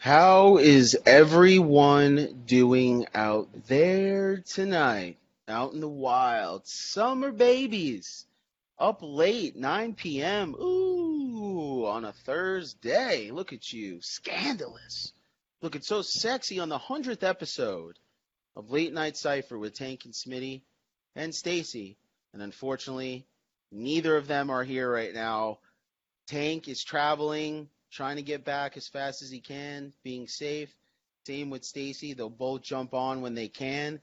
How is everyone doing out there tonight? Out in the wild. Summer babies. Up late, 9 p.m. Ooh, on a Thursday. Look at you. Scandalous. Looking so sexy on the 100th episode of Late Night Cipher with Tank and Smitty and Stacy. And unfortunately, neither of them are here right now. Tank is traveling trying to get back as fast as he can, being safe. Same with Stacy. They'll both jump on when they can.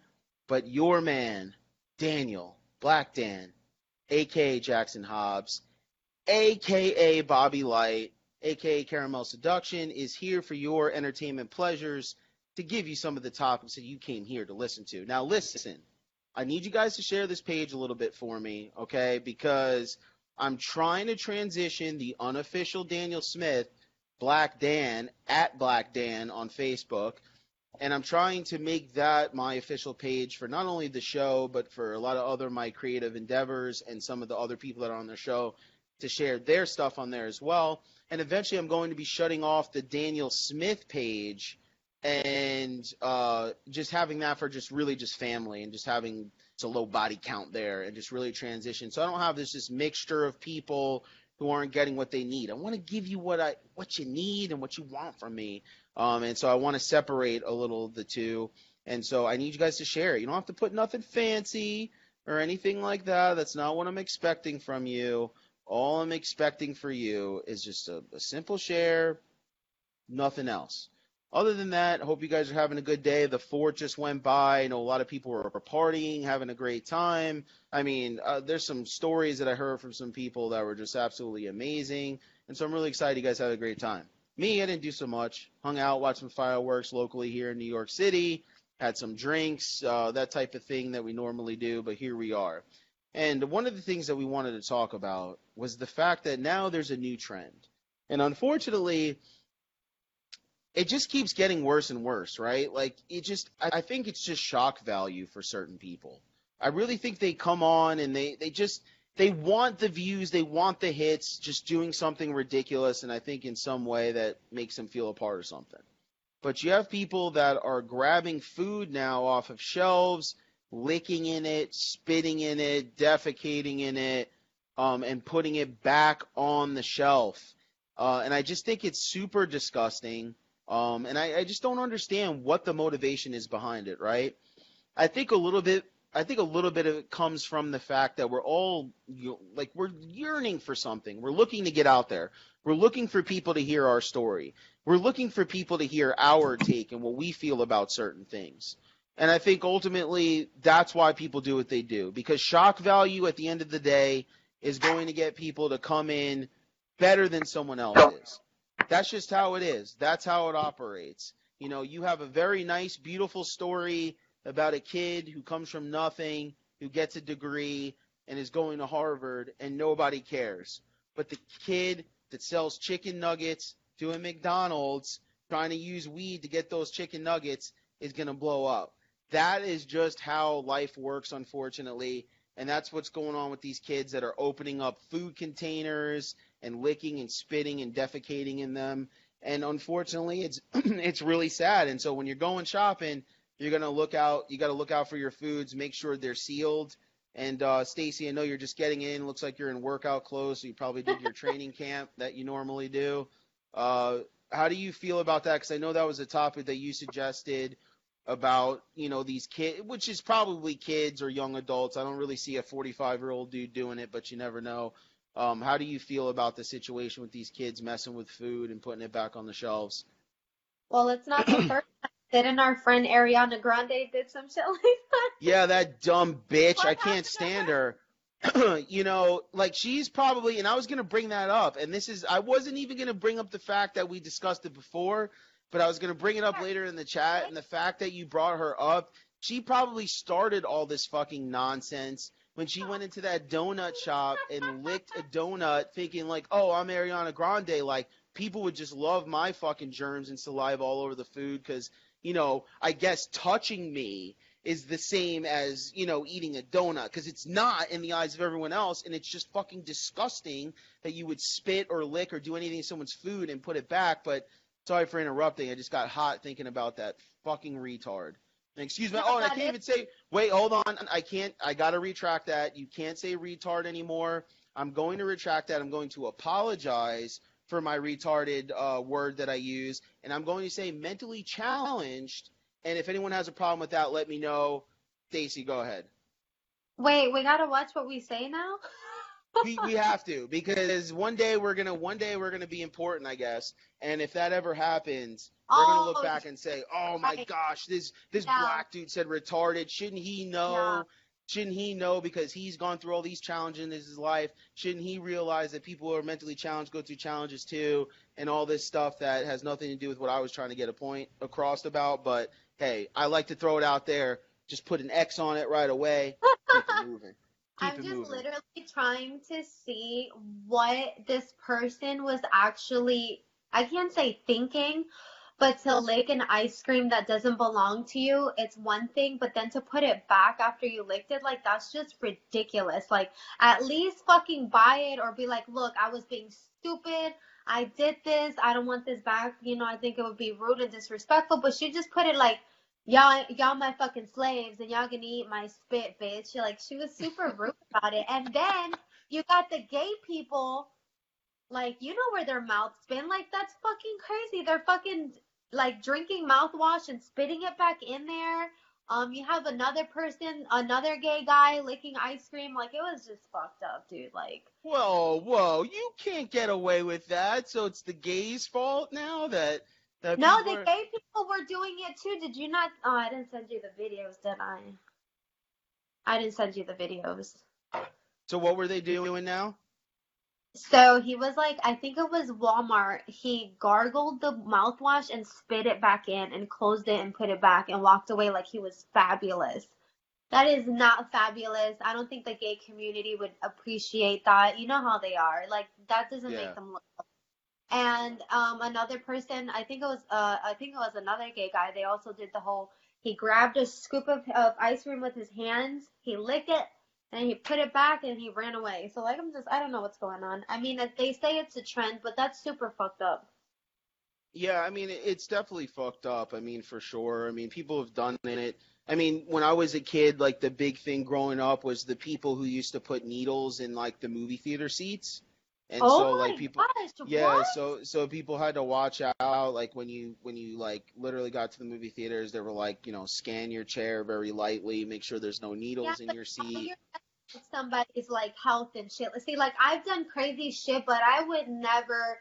But your man, Daniel, Black Dan, aka Jackson Hobbs, aka Bobby Light, aka Caramel Seduction, is here for your entertainment pleasures to give you some of the topics that you came here to listen to. Now, listen, I need you guys to share this page a little bit for me, okay? Because I'm trying to transition the unofficial Daniel Smith, Black Dan, at Black Dan on Facebook. And I'm trying to make that my official page for not only the show, but for a lot of other my creative endeavors and some of the other people that are on the show to share their stuff on there as well. And eventually I'm going to be shutting off the Daniel Smith page and uh, just having that for just really just family and just having it's a low body count there and just really transition. So I don't have this just mixture of people who aren't getting what they need. I want to give you what I what you need and what you want from me. Um, and so I want to separate a little the two. And so I need you guys to share. You don't have to put nothing fancy or anything like that. That's not what I'm expecting from you. All I'm expecting for you is just a, a simple share, nothing else. Other than that, hope you guys are having a good day. The fort just went by. I know a lot of people were partying, having a great time. I mean, uh, there's some stories that I heard from some people that were just absolutely amazing. And so I'm really excited you guys had a great time. Me, I didn't do so much. Hung out, watched some fireworks locally here in New York City, had some drinks, uh, that type of thing that we normally do, but here we are. And one of the things that we wanted to talk about was the fact that now there's a new trend. And unfortunately, it just keeps getting worse and worse, right? Like it just I think it's just shock value for certain people. I really think they come on and they they just they want the views, they want the hits, just doing something ridiculous and I think in some way that makes them feel a part of something. But you have people that are grabbing food now off of shelves, licking in it, spitting in it, defecating in it, um, and putting it back on the shelf. Uh, and I just think it's super disgusting. Um, and I, I just don't understand what the motivation is behind it, right? I think a little bit. I think a little bit of it comes from the fact that we're all you know, like we're yearning for something. We're looking to get out there. We're looking for people to hear our story. We're looking for people to hear our take and what we feel about certain things. And I think ultimately that's why people do what they do because shock value at the end of the day is going to get people to come in better than someone else is. That's just how it is. That's how it operates. You know, you have a very nice, beautiful story about a kid who comes from nothing, who gets a degree, and is going to Harvard, and nobody cares. But the kid that sells chicken nuggets to a McDonald's, trying to use weed to get those chicken nuggets, is going to blow up. That is just how life works, unfortunately. And that's what's going on with these kids that are opening up food containers and licking and spitting and defecating in them. And unfortunately, it's it's really sad. And so when you're going shopping, you're gonna look out. You got to look out for your foods. Make sure they're sealed. And uh, Stacy, I know you're just getting in. Looks like you're in workout clothes. So you probably did your training camp that you normally do. Uh, how do you feel about that? Because I know that was a topic that you suggested about you know these kids, which is probably kids or young adults. I don't really see a 45 year old dude doing it, but you never know. Um, how do you feel about the situation with these kids messing with food and putting it back on the shelves? Well, it's not the first time. Didn't our friend Ariana Grande did some shit like that? Yeah, that dumb bitch. What I can't stand her. you know, like she's probably, and I was gonna bring that up, and this is, I wasn't even gonna bring up the fact that we discussed it before, but I was gonna bring it up later in the chat, and the fact that you brought her up, she probably started all this fucking nonsense when she went into that donut shop and licked a donut thinking like, oh, I'm Ariana Grande, like people would just love my fucking germs and saliva all over the food because, you know, I guess touching me is the same as, you know, eating a donut because it's not in the eyes of everyone else and it's just fucking disgusting that you would spit or lick or do anything to someone's food and put it back. But Sorry for interrupting. I just got hot thinking about that fucking retard. Excuse me. Oh, and I can't even say. Wait, hold on. I can't. I gotta retract that. You can't say retard anymore. I'm going to retract that. I'm going to apologize for my retarded uh, word that I use, and I'm going to say mentally challenged. And if anyone has a problem with that, let me know. Stacy, go ahead. Wait, we gotta watch what we say now? we, we have to because one day we're gonna one day we're gonna be important, I guess. And if that ever happens, we're gonna look Oh, back and say, "Oh my right. gosh, this this Yeah. black dude said retarded. Shouldn't he know? Yeah. Shouldn't he know because he's gone through all these challenges in his life? Shouldn't he realize that people who are mentally challenged go through challenges too, and all this stuff that has nothing to do with what I was trying to get a point across about? But hey, I like to throw it out there. Just put an X on it right away. Keep it moving. I'm just moving. literally trying to see what this person was actually, I can't say thinking, but to lick an ice cream that doesn't belong to you, it's one thing, but then to put it back after you licked it, like that's just ridiculous. Like at least fucking buy it or be like, look, I was being stupid. I did this. I don't want this back. You know, I think it would be rude and disrespectful, but she just put it like, y'all y'all my fucking slaves and y'all gonna eat my spit bitch. She, like she was super rude about it. And then you got the gay people like you know where their mouths been? Like that's fucking crazy. They're fucking like drinking mouthwash and spitting it back in there. Um you have another person another gay guy licking ice cream. Like it was just fucked up dude. Like Whoa, whoa! You can't get away with that. So it's the gays' fault now that that no the gay people were doing it too did you not oh i didn't send you the videos did i i didn't send you the videos So what were they doing now? So he was like, I think it was Walmart. He gargled the mouthwash and spit it back in and closed it and put it back and walked away like he was fabulous. That is not fabulous. I don't think the gay community would appreciate that. You know how they are. Like that doesn't Yeah. make them look. And um another person, I think it was uh I think it was another gay guy. They also did the whole he grabbed a scoop of, of ice cream with his hands, he licked it, and he put it back and he ran away. So like I'm just I don't know what's going on. I mean they say it's a trend, but that's super fucked up. Yeah, I mean it's definitely fucked up. I mean for sure. I mean people have done it. I mean when I was a kid, like the big thing growing up was the people who used to put needles in like the movie theater seats, and oh so like people. gosh, Yeah, what? so so people had to watch out like when you when you like literally got to the movie theaters, they were like, you know, scan your chair very lightly, make sure there's no needles in your seat. you're messing with somebody's like health and shit. let's See, like I've done crazy shit, but I would never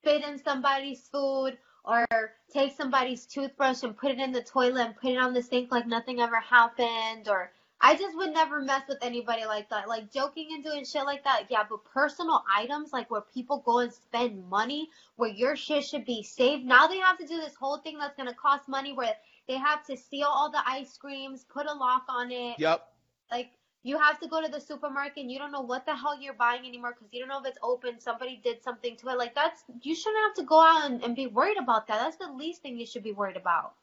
spit in somebody's food or take somebody's toothbrush and put it in the toilet and put it on the sink like nothing ever happened or I just would never mess with anybody like that. Like joking and doing shit like that, yeah, but personal items like where people go and spend money, where your shit should be saved. Now they have to do this whole thing that's gonna cost money where they have to steal all the ice creams, put a lock on it. Yep. Like you have to go to the supermarket and you don't know what the hell you're buying anymore because you don't know if it's open. Somebody did something to it. Like that's you shouldn't have to go out and, and be worried about that. That's the least thing you should be worried about.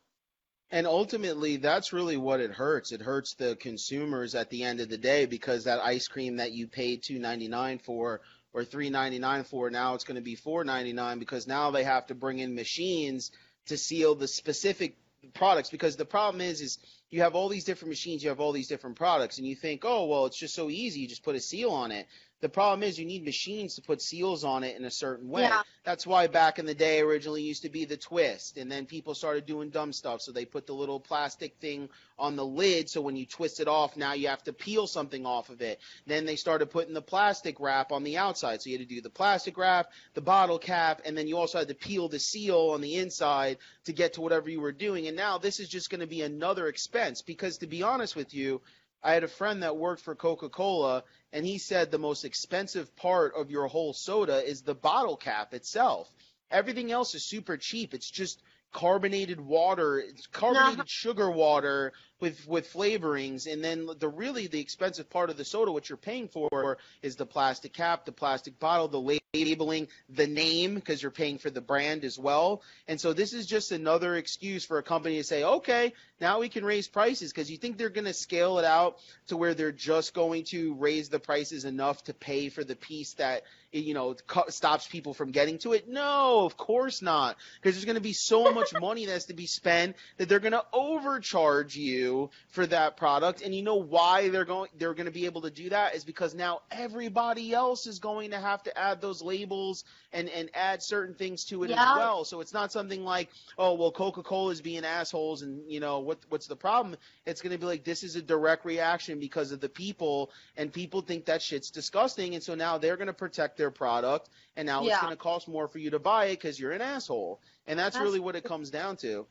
And ultimately, that's really what it hurts. It hurts the consumers at the end of the day because that ice cream that you paid two ninety nine for or three ninety nine for now it's going to be four ninety nine because now they have to bring in machines to seal the specific products because the problem is is you have all these different machines, you have all these different products, and you think, oh well, it's just so easy, you just put a seal on it. The problem is you need machines to put seals on it in a certain way. Yeah. That's why back in the day originally used to be the twist, and then people started doing dumb stuff, so they put the little plastic thing on the lid, so when you twist it off, now you have to peel something off of it. Then they started putting the plastic wrap on the outside, so you had to do the plastic wrap, the bottle cap, and then you also had to peel the seal on the inside to get to whatever you were doing. And now this is just going to be another expense because to be honest with you, I had a friend that worked for Coca-Cola and he said the most expensive part of your whole soda is the bottle cap itself. Everything else is super cheap. It's just carbonated water, it's carbonated sugar water with with flavorings and then the really the expensive part of the soda what you're paying for is the plastic cap, the plastic bottle, the labeling, the name because you're paying for the brand as well. And so this is just another excuse for a company to say, "Okay, now we can raise prices" because you think they're going to scale it out to where they're just going to raise the prices enough to pay for the piece that you know, stops people from getting to it? No, of course not. Because there's going to be so much money that has to be spent that they're going to overcharge you for that product. And you know why they're going, they're going to be able to do that is because now everybody else is going to have to add those labels and, and add certain things to it Yeah. as well. So it's not something like, oh, well, Coca-Cola is being assholes and, you know, what, what's the problem? It's going to be like, this is a direct reaction because of the people and people think that shit's disgusting. And so now they're going to protect their product and now it's going to cost more for you to buy it because you're an asshole. And that's, That's really what it comes down to.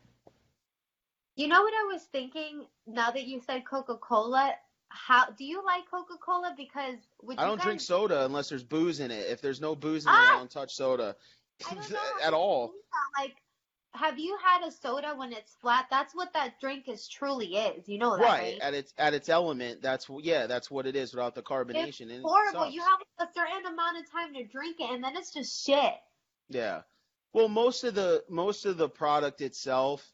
You know what I was thinking now that you said Coca-Cola? How do you like Coca-Cola? Because would I don't guys, drink soda unless there's booze in it. If there's no booze in it, Ah! I don't touch soda I don't know at all. Like, have you had a soda when it's flat? That's what that drink is truly is. You know that, Right right? at its at its element, that's yeah, that's what it is without the carbonation. It's and it horrible. sucks. You have a certain amount of time to drink it, and then it's just shit. Yeah. Well, most of the most of the product itself,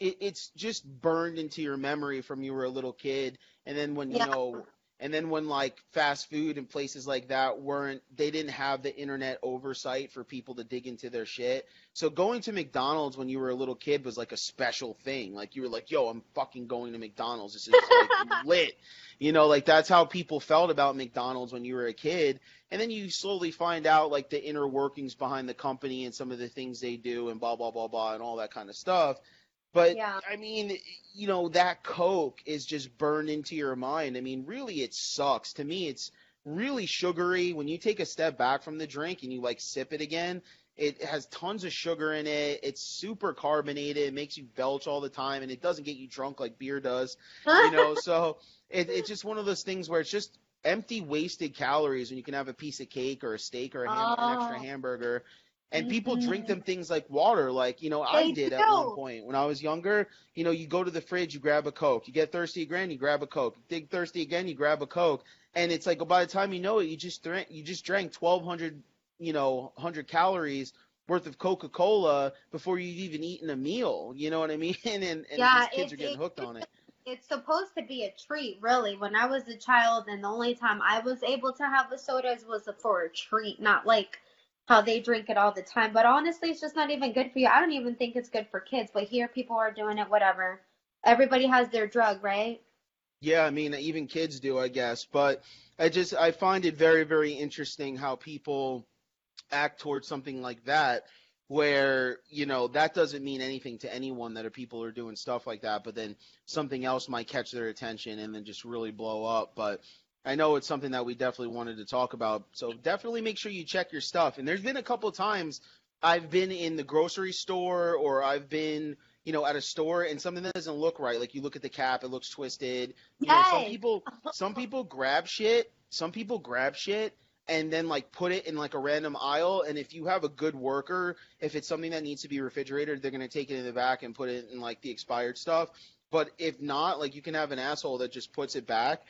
it, it's just burned into your memory from you were a little kid, and then when you Yeah. know, and then when like fast food and places like that weren't, they didn't have the internet oversight for people to dig into their shit. So going to McDonald's when you were a little kid was like a special thing. Like you were like, yo, I'm fucking going to McDonald's. This is like lit. You know, like that's how people felt about McDonald's when you were a kid. And then you slowly find out like the inner workings behind the company and some of the things they do and blah blah blah blah and all that kind of stuff. But Yeah. I mean, you know, that Coke is just burned into your mind. I mean, really it sucks. To me it's really sugary. When you take a step back from the drink and you like sip it again, it has tons of sugar in it. It's super carbonated. It makes you belch all the time and it doesn't get you drunk like beer does you know so it, it's just one of those things where it's just empty wasted calories when you can have a piece of cake or a steak or a ham, an extra Oh. hamburger and people drink Mhm. them things like water like you know i They did at one point when i was younger. You know you go to the fridge you grab a coke. You get thirsty again you grab a coke. You get thirsty again you grab a coke. And it's like by the time you know it you just drank you just drank 1200 you know 100 calories worth of coca-cola before you've even eaten a meal. You know what i mean? And, and Yeah, these kids it- are getting it- hooked on it. it's supposed to be a treat, really. When I was a child, and the only time I was able to have the sodas was for a treat, not like how they drink it all the time. But honestly, it's just not even good for you. I don't even think it's good for kids. But here, people are doing it. Whatever. Everybody has their drug, right? Yeah, I mean, even kids do, I guess. But I just I find it very, very interesting how people act towards something like that, where you know that doesn't mean anything to anyone that are people are doing stuff like that, but then something else might catch their attention and then just really blow up. But I know it's something that we definitely wanted to talk about. So definitely make sure you check your stuff. And there's been a couple of times I've been in the grocery store or I've been you know, at a store and something that doesn't look right. Like you look at the cap, it looks twisted. You know, some people some people grab shit, some people grab shit and then like put it in like a random aisle and if you have a good worker, if it's something that needs to be refrigerated, they're going to take it in the back and put it in like the expired stuff. But if not, like you can have an asshole that just puts it back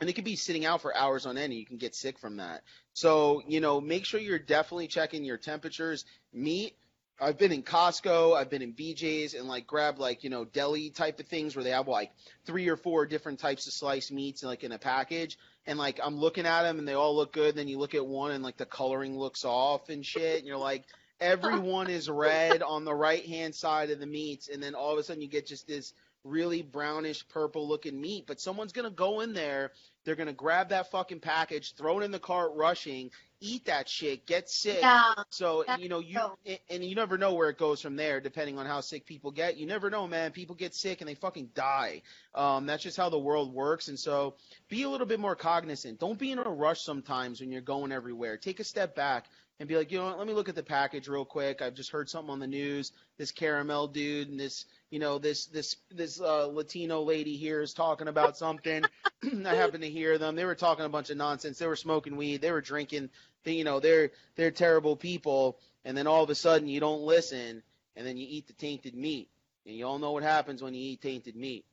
and it could be sitting out for hours on end and you can get sick from that. So, you know, make sure you're definitely checking your temperatures. Meat, I've been in Costco, I've been in BJ's and like grab like, you know, deli type of things where they have like three or four different types of sliced meats like in a package and like I'm looking at them and they all look good, then you look at one and like the coloring looks off and shit and you're like everyone is red on the right hand side of the meats and then all of a sudden you get just this really brownish purple looking meat but someone's going to go in there they're going to grab that fucking package throw it in the cart rushing eat that shit get sick. Yeah. so you know you true. and- and you never know where it goes from there depending on how sick people get. You never know man. People get sick and they fucking die. Um, that's just how the world works. And so be a little bit more cognizant. Don't be in a rush sometimes when you're going everywhere. Take a step back and be like, you know what, let me look at the package real quick. I've just heard something on the news. This caramel dude and this, you know, this this this uh, Latino lady here is talking about something. I happened to hear them. They were talking a bunch of nonsense. They were smoking weed. They were drinking. They, you know, they're they're terrible people. And then all of a sudden you don't listen, and then you eat the tainted meat. And you all know what happens when you eat tainted meat.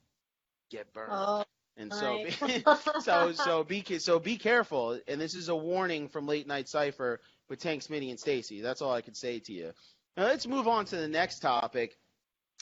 Get burned. Oh, and so, so so be so be careful. And this is a warning from Late Night Cipher with Tank Smitty and Stacy. That's all I can say to you. Now let's move on to the next topic.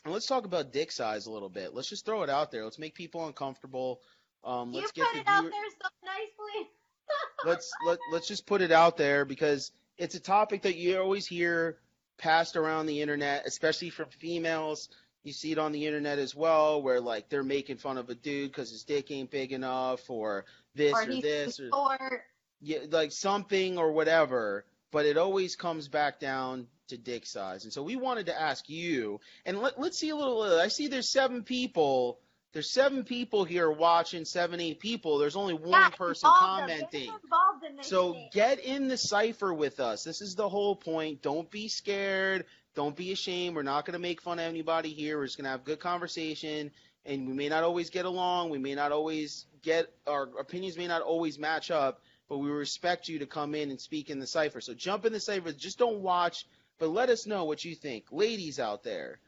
And let's talk about dick size a little bit. Let's just throw it out there. Let's make people uncomfortable. Um, let's put get the. You put it out there so nicely. let's let let's just put it out there because it's a topic that you always hear passed around the internet, especially from females. You see it on the internet as well, where like they're making fun of a dude because his dick ain't big enough, or this or or, this, or yeah, like something or whatever. But it always comes back down to dick size. And so we wanted to ask you, and let, let's see a little. Uh, I see there's seven people. There's seven people here watching, seven, eight people. There's only one Yeah, person commenting. in So get in the cipher with us. This is the whole point. Don't be scared. Don't be ashamed. We're not going to make fun of anybody here. We're just going to have good conversation. And we may not always get along. We may not always get our opinions may not always match up. But we respect you to come in and speak in the cipher. So jump in the cipher. Just don't watch, but let us know what you think. Ladies out there,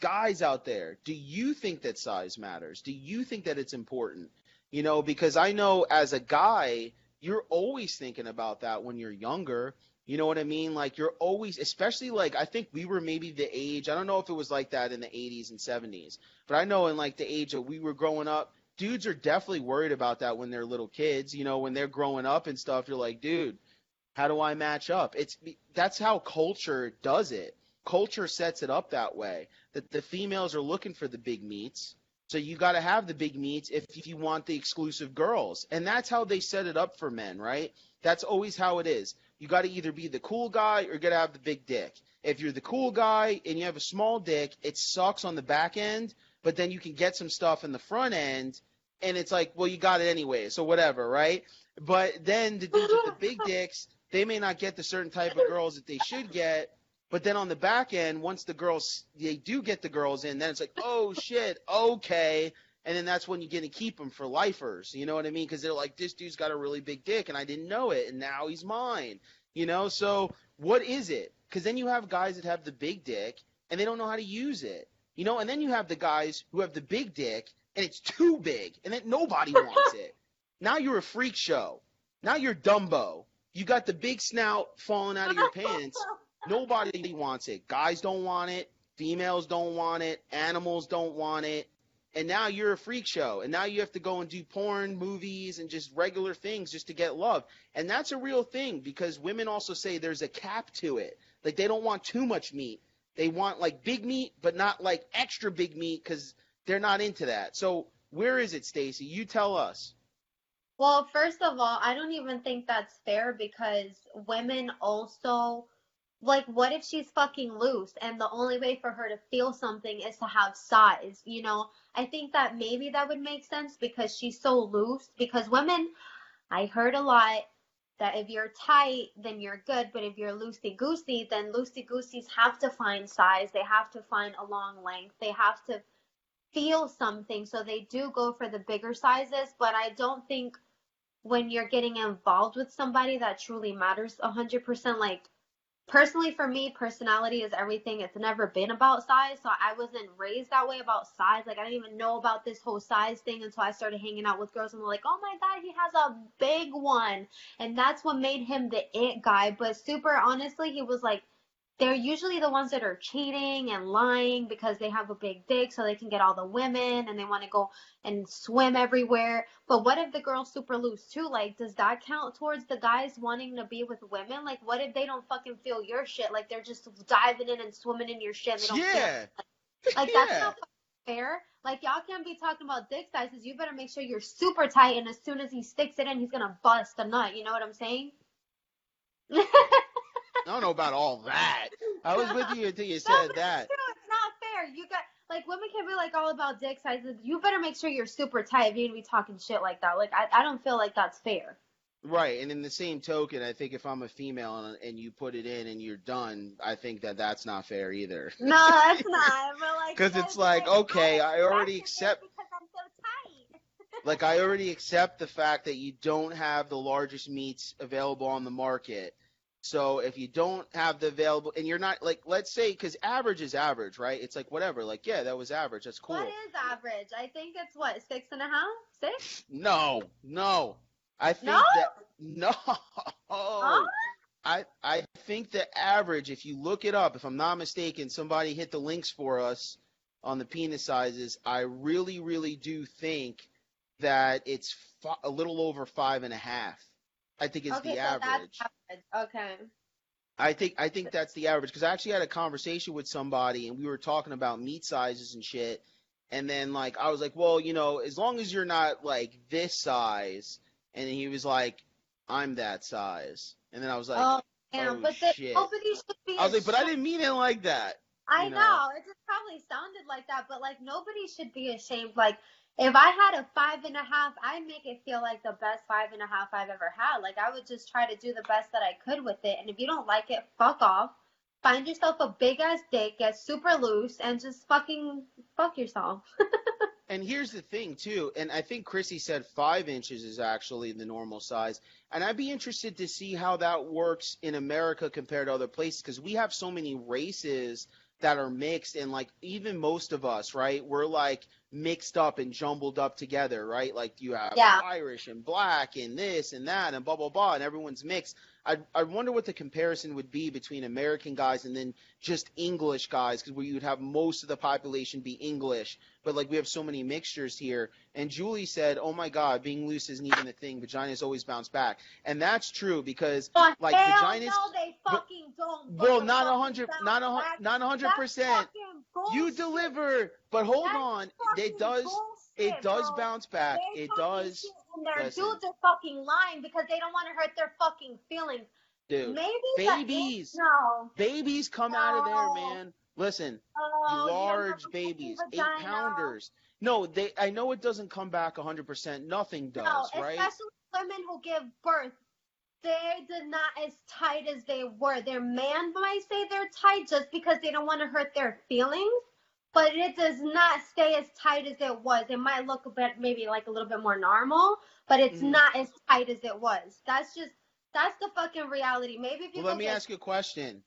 guys out there, do you think that size matters? Do you think that it's important? You know, because I know as a guy, you're always thinking about that when you're younger. You know what I mean? Like you're always, especially like I think we were maybe the age. I don't know if it was like that in the 80s and 70s, but I know in like the age that we were growing up, dudes are definitely worried about that when they're little kids. You know, when they're growing up and stuff, you're like, dude, how do I match up? It's that's how culture does it. Culture sets it up that way. That the females are looking for the big meats. So you got to have the big meats if, if you want the exclusive girls. And that's how they set it up for men, right? That's always how it is. You got to either be the cool guy or you got to have the big dick. If you're the cool guy and you have a small dick, it sucks on the back end, but then you can get some stuff in the front end and it's like, well, you got it anyway, so whatever, right? But then the dudes with the big dicks, they may not get the certain type of girls that they should get. But then on the back end, once the girls they do get the girls in, then it's like, oh shit, okay. And then that's when you're to keep them for lifers. You know what I mean? Because they're like, this dude's got a really big dick, and I didn't know it, and now he's mine. You know? So what is it? Because then you have guys that have the big dick, and they don't know how to use it. You know? And then you have the guys who have the big dick, and it's too big, and that nobody wants it. Now you're a freak show. Now you're Dumbo. You got the big snout falling out of your pants. Nobody wants it. Guys don't want it. Females don't want it. Animals don't want it. And now you're a freak show. And now you have to go and do porn, movies, and just regular things just to get love. And that's a real thing because women also say there's a cap to it. Like they don't want too much meat. They want like big meat, but not like extra big meat because they're not into that. So where is it, Stacy? You tell us. Well, first of all, I don't even think that's fair because women also, like, what if she's fucking loose and the only way for her to feel something is to have size? You know, I think that maybe that would make sense because she's so loose. Because women, I heard a lot that if you're tight, then you're good, but if you're loosey goosey, then loosey gooseys have to find size, they have to find a long length, they have to feel something, so they do go for the bigger sizes, but I don't think when you're getting involved with somebody that truly matters 100% like personally for me personality is everything. It's never been about size so i wasn't raised that way about size. Like i didn't even know about this whole size thing until i started hanging out with girls and they're like oh my god he has a big one. And that's what made him the it guy but super honestly he was like they're usually the ones that are cheating and lying because they have a big dick so they can get all the women and they want to go and swim everywhere. But what if the girl's super loose too? Like, does that count towards the guys wanting to be with women? Like, what if they don't fucking feel your shit? Like, they're just diving in and swimming in your shit and they don't feel Yeah. like that's Yeah. not fair. Like y'all can't be talking about dick sizes. You better make sure you're super tight, and as soon as he sticks it in, he's gonna bust a nut. You know what I'm saying? I don't know about all that. I was with you until you said that. true. It's not fair. You got like women can be like all about dick sizes. You better make sure you're super tight if you're gonna be talking shit like that. Like I, I don't feel like that's fair. Right, and in the same token, I think if I'm a female and, and you put it in and you're done, I think that that's not fair either. No, that's not. But like, it's like, okay, I already accept- because I'm so tight. Like I already accept the fact that you don't have the largest meats available on the market. So if you don't have the available, and you're not like, let's say, because average is average, right? It's like whatever. Like yeah, that was average. That's cool. What is average? I think it's what six and a half, six. No, no. I think No? that no. Huh? I I think the average, if you look it up, if I'm not mistaken, somebody hit the links for us on the penis sizes. I really, really do think that it's fi- a little over five and a half. I think is okay, the so average. that's average. Okay. I think I think that's the average because I actually had a conversation with somebody and we were talking about meat sizes and shit. And then like I was like, well, you know, as long as you're not like this size, and he was like, I'm that size. And then I was like, oh, damn. oh, but the, shit. nobody should be. I was like, but I didn't mean it like that. I know. know. It just probably sounded like that, but like nobody should be ashamed. Like if I had a five and a half, I'd make it feel like the best five and a half I've ever had. Like I would just try to do the best that I could with it. And if you don't like it, fuck off. Find yourself a big ass dick, get super loose, and just fucking fuck yourself. And here's the thing too, and I think Chrissy said five inches is actually the normal size. And I'd be interested to see how that works in America compared to other places because we have so many races that are mixed and like even most of us, right? We're like mixed up and jumbled up together, right? Like you have Yeah. Irish and black and this and that and blah blah blah and everyone's mixed. I I wonder what the comparison would be between American guys and then just English guys because where you would have most of the population be English, but like we have so many mixtures here. And Julie said, "Oh my God, being loose isn't even a thing. Vaginas always bounce back," and that's true because But Like, vaginas- no, they fucking don't. well, not a hundred, not a not a hundred percent. You deliver, but hold That's on, it does. bullshit, It does bro. bounce back. They It does, shit And their Listen. dudes are fucking lying because they don't want to hurt their fucking feelings. dude. Maybe babies. no. Babies come out of there, man. Listen, Oh, large have a fucking babies, eight pounders. No, they. I know it doesn't come back a hundred percent. Nothing does, No, right? especially women who give birth. They did not as tight as they were. Their man might say they're tight just because they don't want to hurt their feelings, but it does not stay as tight as it was. It might look a bit, maybe like a little bit more normal, but it's Mhm. not as tight as it was. That's just, that's the fucking reality. Maybe if you Well, let me get ask you a question.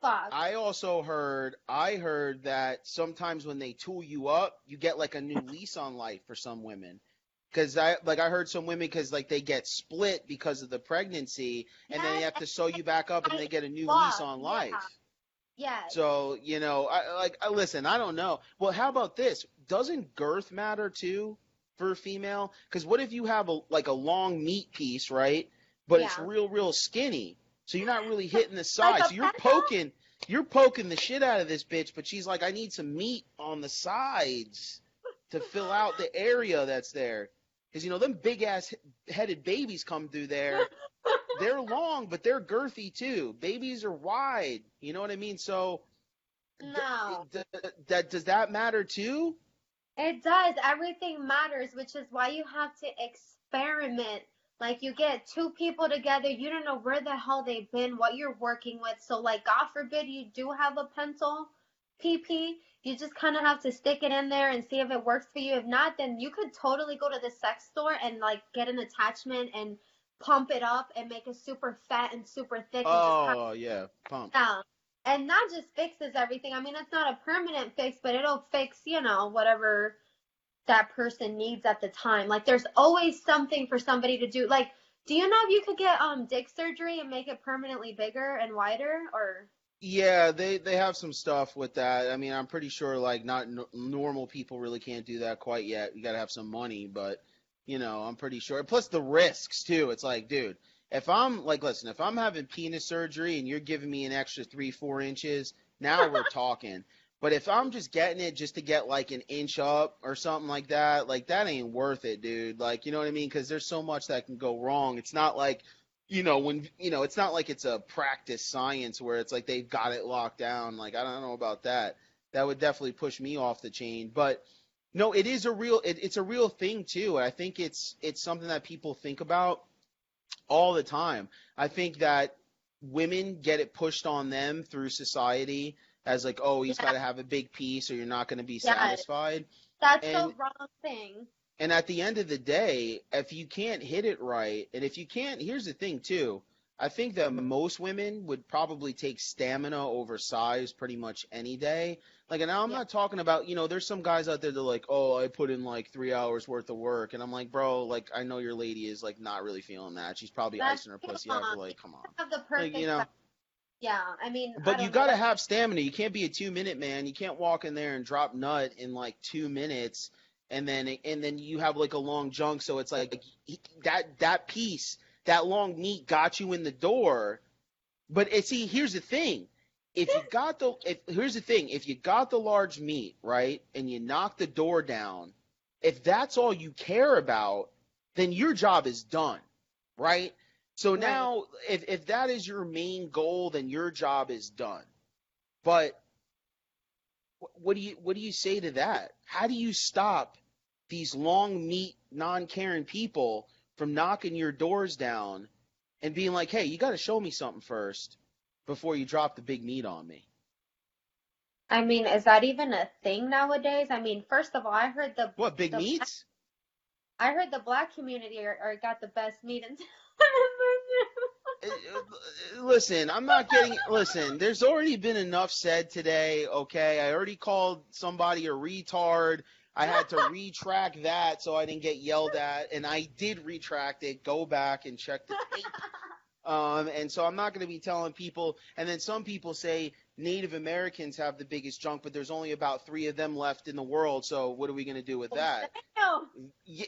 fucked. I also heard I heard that sometimes when they tool you up, you get like a new lease on life for some women. Cause I like I heard some women because like they get split because of the pregnancy, and then they have to sew you back up, and they get a new lease on Yeah. Yes. So you know, I like I listen. I don't know. Well, how about this? Doesn't girth matter too for a female? Because what if you have a like a long meat piece, right? But it's real, real skinny. So you're not really hitting the sides. a so you're poking, you're poking the shit out of this bitch. But she's like, I need some meat on the sides to fill out the area that's there. Because you know them big ass headed babies come through there. They're long, but they're girthy too. Babies are wide. You know what I mean? So no. d- d- that does that matter too? It does. Everything matters, which is why you have to experiment. Like you get two people together, you don't know where the hell they've been, what you're working with. So like God forbid you do have a pencil PP, you just kind of have to stick it in there and see if it works for you. If not, then you could totally go to the sex store and like get an attachment and pump it up and make it super fat and super thick and Oh yeah, pump. yeah. And that just fixes everything. I mean, it's not a permanent fix, but it'll fix, you know, whatever that person needs at the time. Like there's always something for somebody to do. Like, do you know if you could get um dick surgery and make it permanently bigger and wider or Yeah, they they have some stuff with that. I mean, I'm pretty sure like not n- normal people really can't do that quite yet. You got to have some money, but you know, I'm pretty sure. Plus the risks too. It's like, dude, if I'm like, listen, if I'm having penis surgery and you're giving me an extra three, four inches, now we're talking. But if I'm just getting it just to get like an inch up or something like that, like that ain't worth it, dude. Like, you know what I mean? Because there's so much that can go wrong. It's not like, you know, when you know, it's not like it's a practice science where it's like they've got it locked down. Like, I don't know about that. That would definitely push me off the chain. But no, it is a real, it, it's a real thing too. I think it's it's something that people think about all the time. I think that women get it pushed on them through society as like, oh, he's Yeah. got to have a big piece or you're not going to be Yeah. satisfied. that's the wrong thing. And at the end of the day, if you can't hit it right, and if you can't, here's the thing too. I think that most women would probably take stamina over size pretty much any day. Like, and now I'm Yeah. not talking about, you know, there's some guys out there that are like, oh, I put in like three hours worth of work, and I'm like, bro, like, I know your lady is like not really feeling that. She's probably That's icing her pussy out. But like, come on. Have the Like, perfect you know. Yeah, I mean, But don't you got to have stamina. You can't be a two minute man. You can't walk in there and drop nut in like two minutes, and then and then you have like a long junk. So it's like that that piece that long meat got you in the door. But it, see, here's the thing. If you got the if here's the thing, if you got the large meat, right, and you knock the door down, if that's all you care about, then your job is done, right? So Right. now if if that is your main goal, then your job is done. But what do you what do you say to that? How do you stop these long meat non-caring people from knocking your doors down and being like, "Hey, you got to show me something first before you drop the big meat on me." I mean, is that even a thing nowadays? I mean, first of all, I heard the What big the meats? I heard the black community are, are got the best meat in Listen, I'm not getting. Listen, there's already been enough said today. Okay, I already called somebody a retard. I had to retract that so I didn't get yelled at, and I did retract it. Go back and check the tape. Um, and so I'm not going to be telling people. And then some people say Native Americans have the biggest junk, but there's only about three of them left in the world. So what are we going to do with that?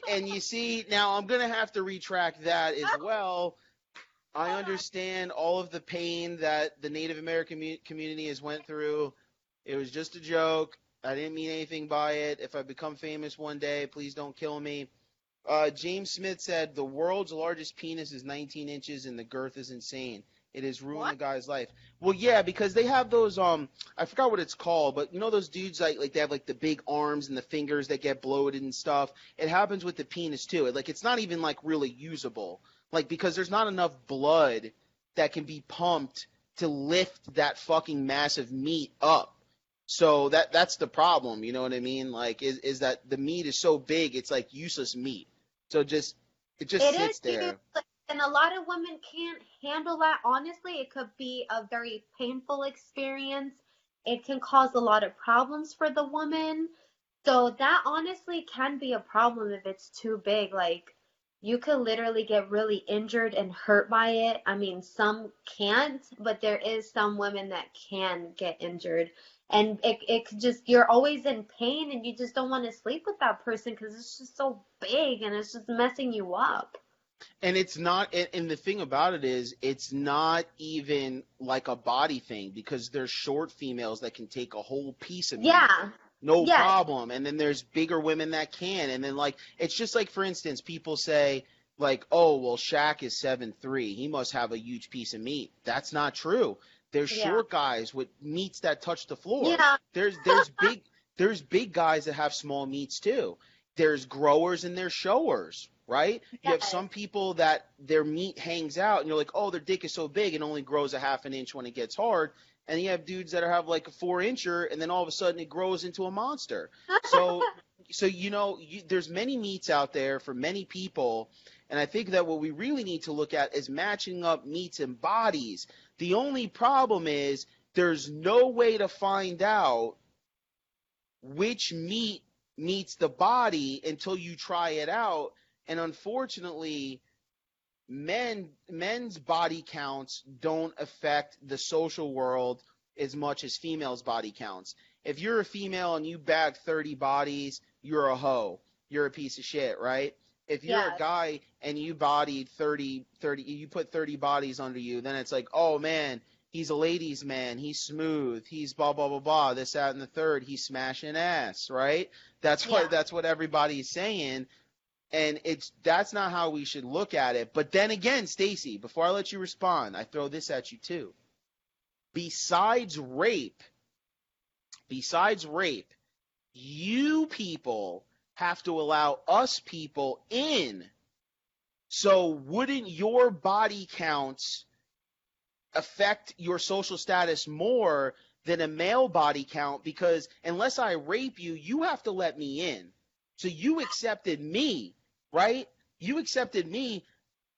And you see, now I'm going to have to retract that as well. I understand all of the pain that the Native American community has went through. It was just a joke. I didn't mean anything by it. If I become famous one day, please don't kill me. Uh, James Smith said the world's largest penis is 19 inches and the girth is insane. It has ruined What? the guy's life. Well, yeah, because they have those um, I forgot what it's called, but you know those dudes like like they have like the big arms and the fingers that get bloated and stuff. It happens with the penis too. It, like it's not even like really usable, like because there's not enough blood that can be pumped to lift that fucking massive meat up. So that that's the problem, you know what I mean? Like is is that the meat is so big, it's like useless meat. So just it just It sits is there. and a lot of women can't handle that. Honestly, it could be a very painful experience. It can cause a lot of problems for the woman. So that honestly can be a problem if it's too big. Like you could literally get really injured and hurt by it. I mean, some can't, but there is some women that can get injured. And it, it could just, you're always in pain and you just don't want to sleep with that person because it's just so big and it's just messing you up. And it's not, and, the thing about it is, it's not even like a body thing because there's short females that can take a whole piece of Yeah, no yes. problem. And then there's bigger women that can. And then like, it's just like, for instance, people say like, oh, well, Shaq is seven three, he must have a huge piece of meat. That's not true. There's Yeah. short guys with meats that touch the floor. yeah, There's there's big there's big guys that have small meats too. There's growers and there's showers, right? You have some people that their meat hangs out and you're like, oh, their dick is so big it only grows a half an inch when it gets hard. And you have dudes that have like a four incher and then all of a sudden it grows into a monster. So so you know you, there's many meats out there for many people and i think that what we really need to look at is matching up meats and bodies the only problem is there's no way to find out which meat meets the body until you try it out and unfortunately men men's body counts don't affect the social world as much as females body counts. If you're a female and you bag 30 bodies you're a hoe. You're a piece of shit right? If you're a guy and you bodied 30 30 you put 30 bodies under you then it's like oh man he's a ladies man. He's smooth. He's blah blah blah blah this that and the third. He's smashing ass right? That's Yeah. what that's what everybody's saying and it's that's not how we should look at it. But then again stacy before i let you respond i throw this at you too. Besides rape besides rape you people have to allow us people in. So wouldn't your body counts affect your social status more than a male body count? Because unless I rape you, you have to let me in. So you accepted me, right? You accepted me.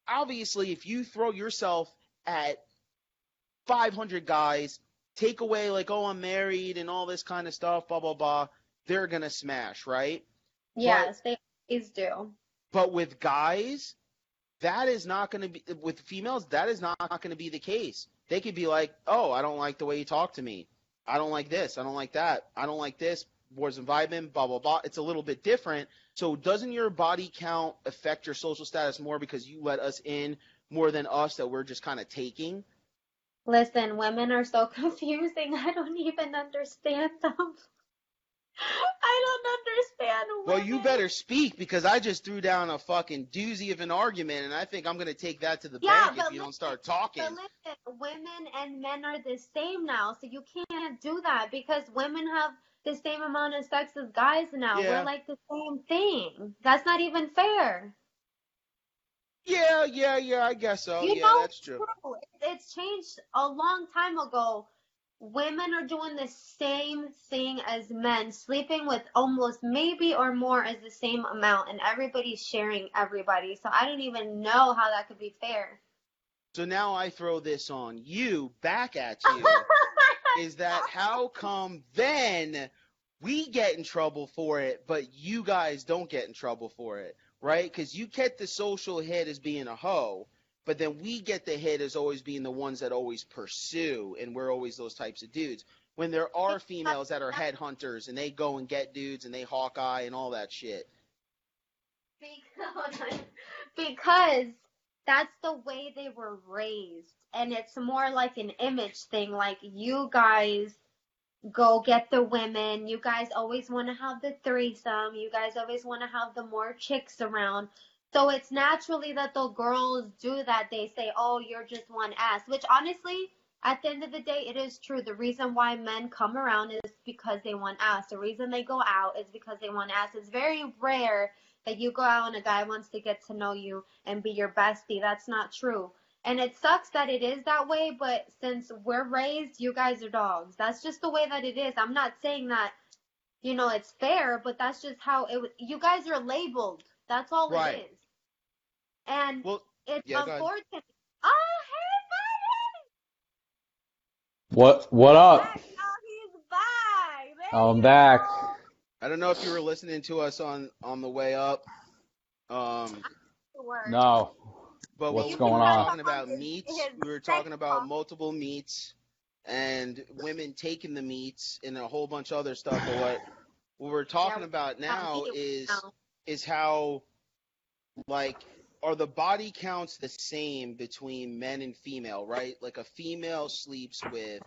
Obviously, if you throw yourself at 500 guys, take away like, oh, I'm married and all this kind of stuff, blah, blah, blah, they're going to smash, right? yes, they always do. But with guys, that is not going to be with females. That is not going to be the case. They could be like, "Oh, I don't like the way you talk to me. I don't like this. I don't like that. I don't like this." And vibing, blah blah blah. It's a little bit different. So doesn't your body count affect your social status more because you let us in more than us that we're just kind of taking. Listen, women are so confusing. I don't even understand them. I don't understand Women. Well, you better speak because I just threw down a fucking doozy of an argument, and I think I'm gonna take that to the Yeah, bank if you don't start talking. But listen, women and men are the same now, so you can't do that because women have the same amount of sex as guys now. Yeah. We're like the same thing. That's not even fair. Yeah, yeah, yeah. I guess so. You yeah, know, that's true. True. It's changed a long time ago. Women are doing the same thing as men, sleeping with almost maybe or more as the same amount, and everybody's sharing everybody. So I don't even know how that could be fair. So now I throw this on you, back at you. Is that how come then we get in trouble for it, but you guys don't get in trouble for it, right? Because you get the social hit as being a hoe, but then we get the hit as always being the ones that always pursue, and we're always those types of dudes. When there are females that are headhunters and they go and get dudes and they Hawkeye and all that shit. Because, because that's the way they were raised. And it's more like an image thing. Like, you guys go get the women. You guys always want to have the threesome. You guys always want to have the more chicks around. So it's naturally that the girls do that. They say, oh, you're just one ass. Which honestly, at the end of the day, it is true. The reason why men come around is because they want ass. The reason they go out is because they want ass. It's very rare that you go out and a guy wants to get to know you and be your bestie. That's not true. And it sucks that it is that way, but since we're raised, you guys are dogs. That's just the way that it is. I'm not saying that, you know, it's fair, but that's just how it. You guys are labeled. That's all Right. it is. And Well, it's yeah, go ahead. unfortunate. Oh, hey, buddy! What what up? Oh, he's back. There I'm back. go. I don't know if you were listening to us on on the way up. Um, No. But What's when going we were on? talking about His- meats, we were talking about multiple meats and women taking the meats and a whole bunch of other stuff. But what what we're talking about now is now. is how like are the body counts the same between men and female, right? Like a female sleeps with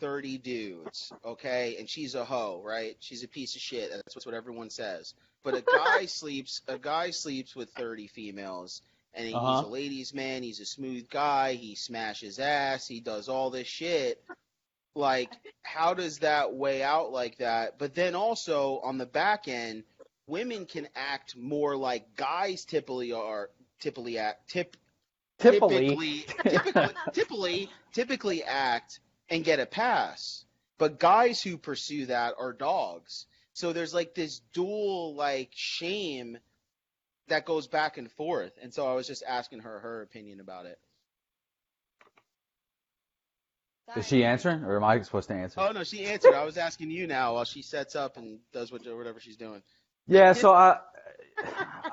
30 dudes, okay? And she's a hoe, right? She's a piece of shit. That's what everyone says. But a guy sleeps a guy sleeps with 30 females and he's Uh-huh. a ladies man, he's a smooth guy, he smashes ass, he does all this shit. Like how does that weigh out like that? But then also on the back end, women can act more like guys typically are typically act tip Typically. typically typically typically typically act and get a pass. But guys who pursue that are dogs. So there's like this dual like shame that goes back and forth. And so I was just asking her her opinion about it. Is she answering or am I supposed to answer? Oh no, she answered. I was asking you now while she sets up and does what whatever she's doing. Yeah, so I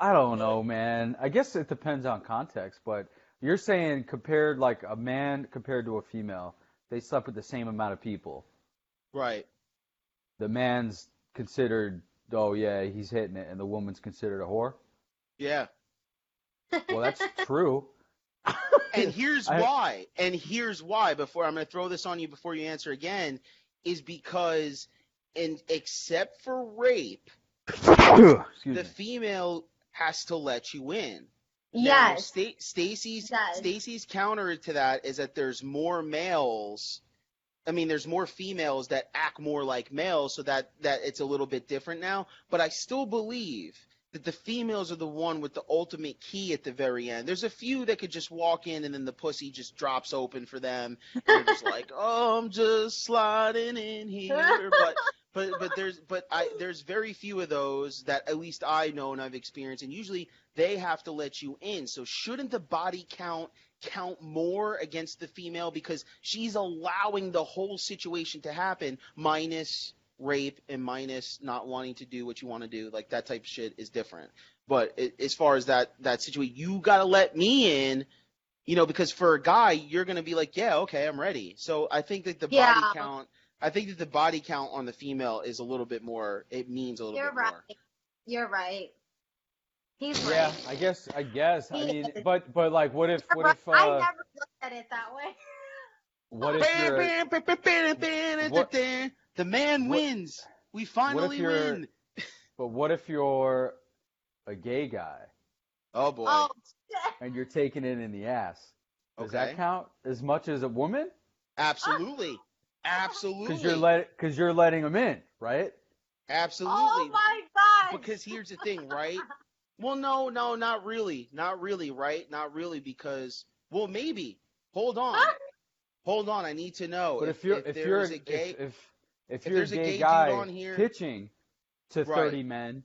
I don't know, man. I guess it depends on context, but you're saying compared like a man compared to a female, they slept with the same amount of people. Right. The man's considered, oh yeah, he's hitting it, and the woman's considered a whore. Yeah. Well, that's true. And here's I- why. And here's why. Before I'm going to throw this on you before you answer again, is because, and except for rape, the me. female has to let you in. Now, Yes. Sta- Stacy's. Stacy's counter to that is that there's more males. I mean, there's more females that act more like males, so that that it's a little bit different now. But I still believe that the females are the one with the ultimate key at the very end. There's a few that could just walk in and then the pussy just drops open for them. And they're just like, oh, I'm just sliding in here. But but but there's but I there's very few of those that at least I know and I've experienced, and usually they have to let you in. So shouldn't the body count count more against the female because she's allowing the whole situation to happen minus rape and minus not wanting to do what you want to do like that type of shit is different but it, as far as that that situation you got to let me in you know because for a guy you're going to be like yeah okay i'm ready so i think that the Yeah. body count i think that the body count on the female is a little bit more it means a little You're bit right. more You're right. He's Yeah, right. I guess. I guess. I mean, is. but but like, what if what Right. if I uh, never looked at it that way. what if you're What- The man what- wins. We finally you're- win. but what if you're a gay guy Oh boy. Oh, and you're taking it in the ass? Does okay. that count as much as a woman? Absolutely. Absolutely. Because you're let because you're letting them in, right? Absolutely. oh my god. Because here's the thing, right? Well, no, no, not really. Not really, right? Not really because well, maybe. Hold on. Hold on, I need to know. But if, you're if, you're a, a gay if, if if if you're a there's a gay, gay guy on here- pitching to Right. 30 men,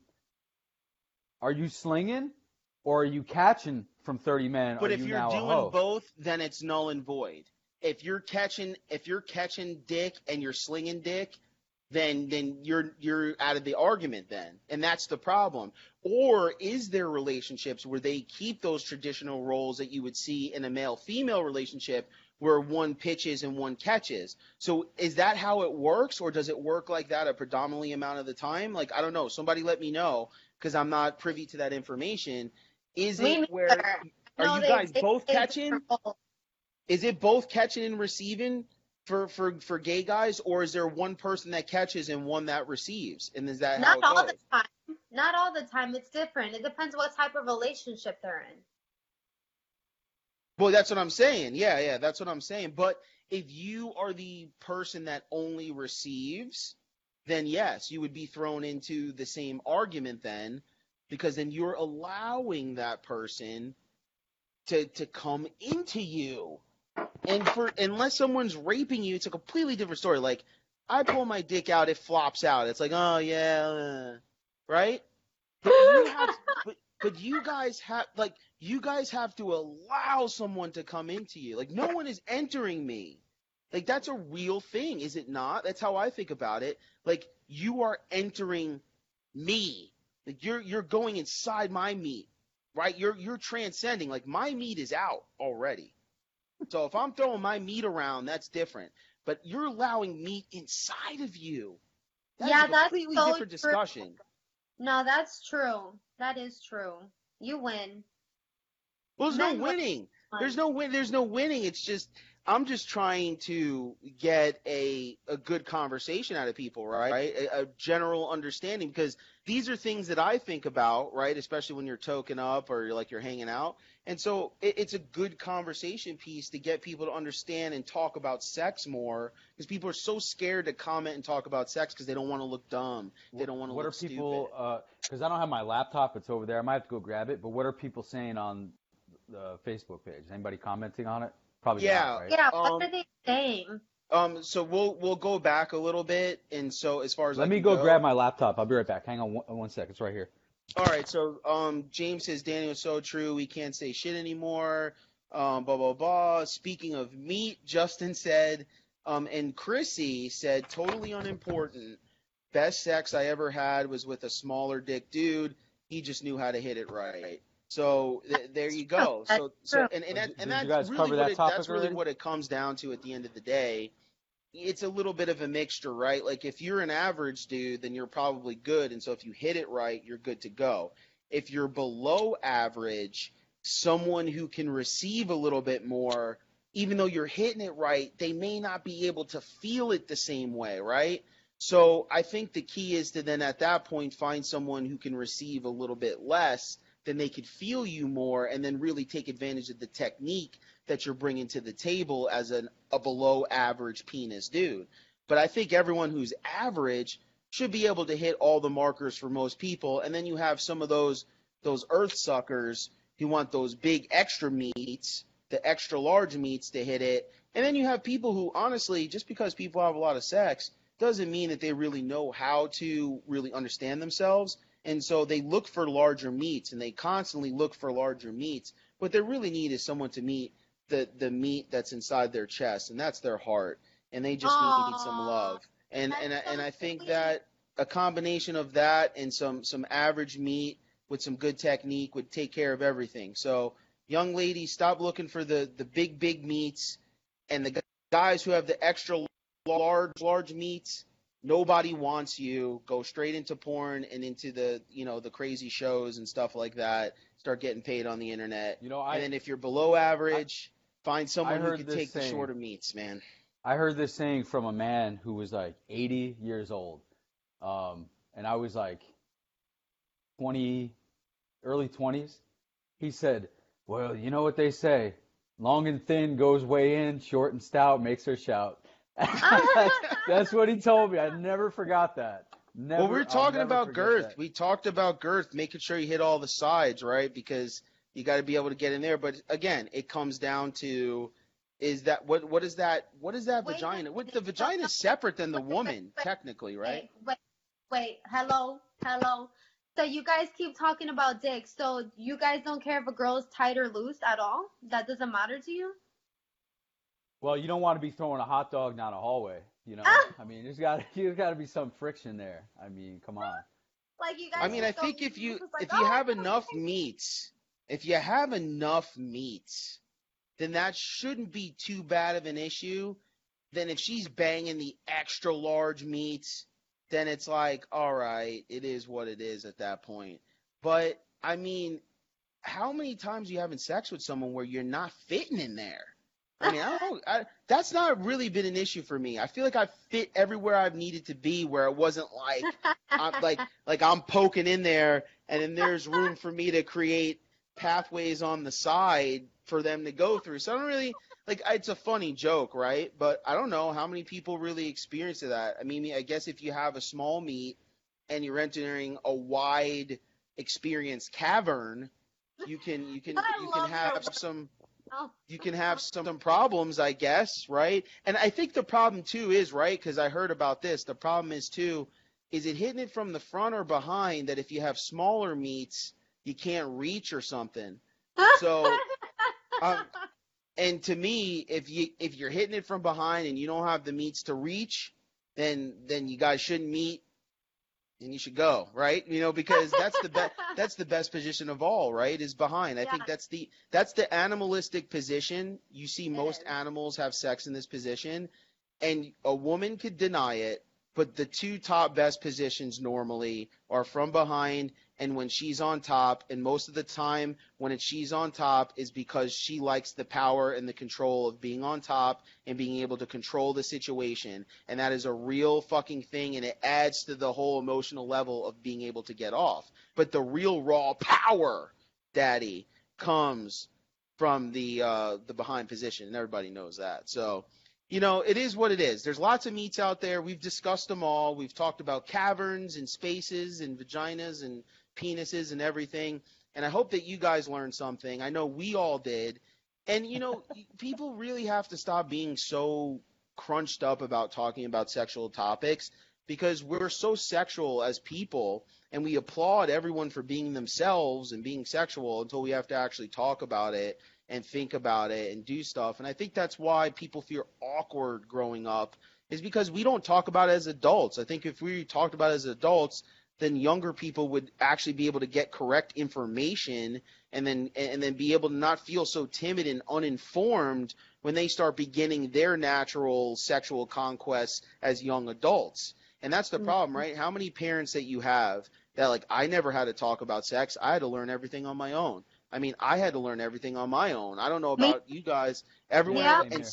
are you slinging or are you catching from 30 men? But if you you're now doing both, then it's null and void. If you're catching if you're catching dick and you're slinging dick, then then you're you're out of the argument then. And that's the problem. Or is there relationships where they keep those traditional roles that you would see in a male female relationship where one pitches and one catches? So is that how it works or does it work like that a predominantly amount of the time? Like I don't know, somebody let me know because I'm not privy to that information. Is Me it where neither. are No, you guys both catching? Is it both catching and receiving for for for gay guys, or is there one person that catches and one that receives? And is that Not all goes? the time. Not all the time. It's different. It depends what type of relationship they're in. Well, that's what I'm saying. Yeah, yeah, that's what I'm saying. But if you are the person that only receives, then yes, you would be thrown into the same argument then, because then you're allowing that person to to come into you. And for unless someone's raping you, it's a completely different story. Like I pull my dick out, it flops out. It's like, oh yeah, uh, right? But you have, but, but you guys have like you guys have to allow someone to come into you. Like no one is entering me. Like that's a real thing, is it not? That's how I think about it. Like you are entering me. Like you're you're going inside my meat, right? You're you're transcending. Like my meat is out already. So if I'm throwing my meat around, that's different. But you're allowing meat inside of you. That's Yeah, a that's completely so different true. discussion. No, that's true. That is true. You win. Well, there's no Men like- winning. There's no win. There's no winning. It's just I'm just trying to get a a good conversation out of people, right? A, a general understanding because these are things that I think about, right? Especially when you're token up or you're like you're hanging out, and so it, it's a good conversation piece to get people to understand and talk about sex more because people are so scared to comment and talk about sex because they don't want to look dumb. They don't want to What look are people? stupid. Uh, because I don't have my laptop, it's over there. I might have to go grab it. But what are people saying on the Facebook page? Anybody commenting on it? Probably Yeah. not, right? Yeah, Um, what are they saying? Um, so we'll we'll go back a little bit, and so as far as I Let me can go grab my laptop. I'll be right back. Hang on one, one sec. It's right here. All right, so um, James says Daniel is so true. We can't say shit anymore. Um, blah blah blah. Speaking of meat, Justin said, um, and Chrissy said totally unimportant. Best sex I ever had was with a smaller dick dude. He just knew how to hit it right. So th- there you go. So so and and, that, and that's really cover what that it, topic that's really what it comes down to at the end of the day. It's a little bit of a mixture, right? Like if you're an average dude, then you're probably good, and so if you hit it right, you're good to go. If you're below average, someone who can receive a little bit more, even though you're hitting it right, they may not be able to feel it the same way, right? So I think the key is to then at that point find someone who can receive a little bit less, then they could feel you more, and then really take advantage of the technique that you're bringing to the table as an, a below average penis dude. But I think everyone who's average should be able to hit all the markers for most people, and then you have some of those those earth suckers who want those big extra meats, the extra large meats to hit it, and then you have people who honestly, just because people have a lot of sex, doesn't mean that they really know how to really understand themselves. And so they look for larger meats and they constantly look for larger meats. What they really need is someone to meet the, the meat that's inside their chest, and that's their heart. And they just need some love. And and I- so and I think sweet. that a combination of that and some some average meat with some good technique would take care of everything. So young ladies, stop looking for the the big big meats, and the guys who have the extra large large meats, nobody wants you. Go straight into porn and into the you know the crazy shows and stuff like that. Start getting paid on the internet. You know, I and then if you're below average, find someone who can take the shorter meats, man. I heard this saying from a man who was like 80 years old. Um, and I was like 20, early 20s. He said, Well, you know what they say long and thin goes way in, short and stout makes her shout. That's what he told me. I never forgot that. Never, well, we were I'll talking about girth. that. We talked about girth, making sure you hit all the sides, right? Because you got to be able to get in there. But again, it comes down to is that what what is that what is that Wait vagina? What the vagina is separate than the Wait, wait, woman, wait. technically, right? Wait, wait, wait. Hello, hello. So you guys keep talking about dicks. So you guys don't care if a girl is tight or loose at all? That doesn't matter to you? Well, you don't want to be throwing a hot dog down a hallway, you know? Ah! I mean, there's got there's got to be some friction there. I mean, come on. Like you guys. I mean, I think if you like, if you "Oh, have enough okay." meats, if you have enough meats, then that shouldn't be too bad of an issue. Then if she's banging the extra large meats, then it's like, all right, it is what it is at that point. But I mean, how many times are you having sex with someone where you're not fitting in there? I mean, I don't. I, that's not really been an issue for me. I feel like I fit everywhere I've needed to be, where it wasn't like I'm like like I'm poking in there, and then there's room for me to create pathways on the side for them to go through. So I don't really like. It's a funny joke, right? But I don't know how many people really experience that. I mean, I guess if you have a small meet and you're entering a wide experience cavern, you can you can you can have some Oh. you can have some, some problems, I guess, right? And I think the problem too is right because I heard about this. The problem is too, is it hitting it from the front or behind? That if you have smaller meats, you can't reach or something. So, um, and to me, if you if you're hitting it from behind and you don't have the meats to reach, then then you guys shouldn't meet, and you should go, right? You know, because that's the best that's the best position of all, right? Is behind. I think that's the that's the animalistic position. You see most animals have sex in this position, and a woman could deny it, but the two top best positions normally are from behind and when she's on top. And most of the time, when it's she's on top, is because she likes the power and the control of being on top and being able to control the situation. And that is a real fucking thing, and it adds to the whole emotional level of being able to get off. But the real raw power, daddy, comes from the uh, the behind position, and everybody knows that. So, you know, it is what it is. There's lots of meats out there. We've discussed them all. We've talked about caverns and spaces and vaginas and penises and everything. And I hope that you guys learned something. I know we all did. And you know, people really have to stop being so crunched up about talking about sexual topics because we're so sexual as people and we applaud everyone for being themselves and being sexual until we have to actually talk about it and think about it and do stuff. And I think that's why people feel awkward growing up is because we don't talk about it as adults. I think if we talked about it as adults, then younger people would actually be able to get correct information and then and then be able to not feel so timid and uninformed when they start beginning their natural sexual conquests as young adults. And that's the mm-hmm. problem, right? How many parents that you have that like I never had to talk about sex. I had to learn everything on my own. I mean, I had to learn everything on my own. I don't know Me- about you guys. Everyone Yeah. and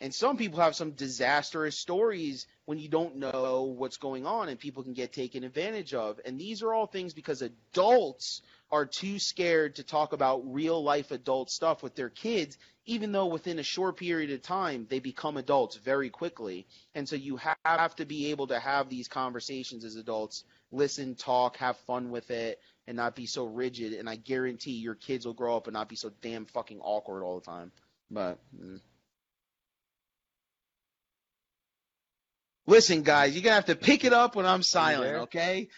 and some people have some disastrous stories when you don't know what's going on and people can get taken advantage of. And these are all things because adults are too scared to talk about real life adult stuff with their kids, even though within a short period of time they become adults very quickly. And so you have to be able to have these conversations as adults, listen, talk, have fun with it, and not be so rigid. And I guarantee your kids will grow up and not be so damn fucking awkward all the time. But. Mm. Listen, guys, you're gonna have to pick it up when I'm silent, okay?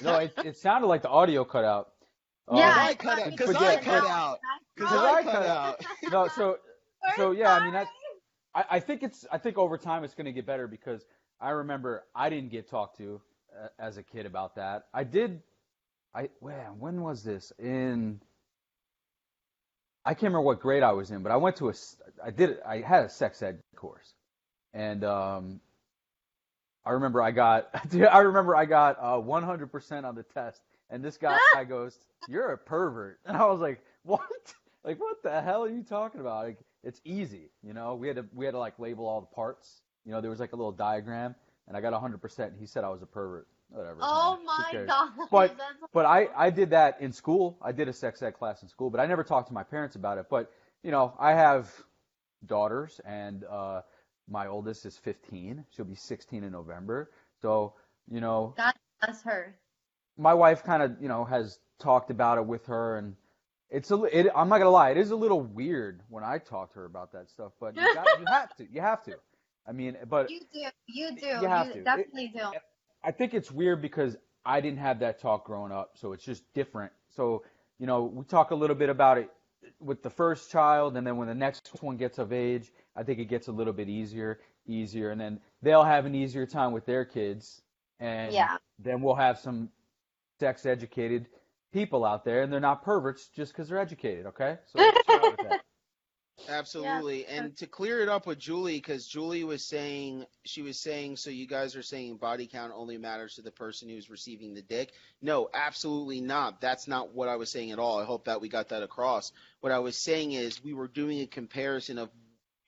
No, it, it sounded like the audio cut out. Uh, Yeah, I I cut out because I cut out. Because Oh, I I cut cut out. No, so so yeah, I mean sorry. that's I, I think it's I think over time it's going to get better because I remember I didn't get talked to uh, as a kid about that. I did. I man, when was this? In I can't remember what grade I was in, but I went to a I did I had a sex ed course, and um, I remember I got I remember I got uh, 100% on the test, and this guy goes, "You're a pervert," and I was like, "What? Like what the hell are you talking about?" Like it's easy, you know. We had to we had to like label all the parts. You know, there was like a little diagram, and I got 100%. And he said I was a pervert. Whatever. Oh man, my god. But but I I did that in school. I did a sex ed class in school, but I never talked to my parents about it. But you know, I have daughters, and uh, my oldest is 15. She'll be 16 in November. So you know, God bless her. my wife kind of you know has talked about it with her, and it's a it, I'm not gonna lie, it is a little weird when I talk to her about that stuff. But you, got, you have to, you have to. I mean, but You do. You do. You have to. It- definitely do. I think it's weird because I didn't have that talk growing up, so it's just different. So, you know, we talk a little bit about it with the first child, and then when the next one gets of age, I think it gets a little bit easier, easier, and then they'll have an easier time with their kids, and Yeah. then we'll have some sex educated people out there, and they're not perverts just because they're educated, okay? So chill out with that. Absolutely. And to clear it up with Julie, because Julie was saying, she was saying, so you guys are saying body count only matters to the person who's receiving the dick. No, absolutely not. That's not what I was saying at all. I hope that we got that across. What I was saying is we were doing a comparison of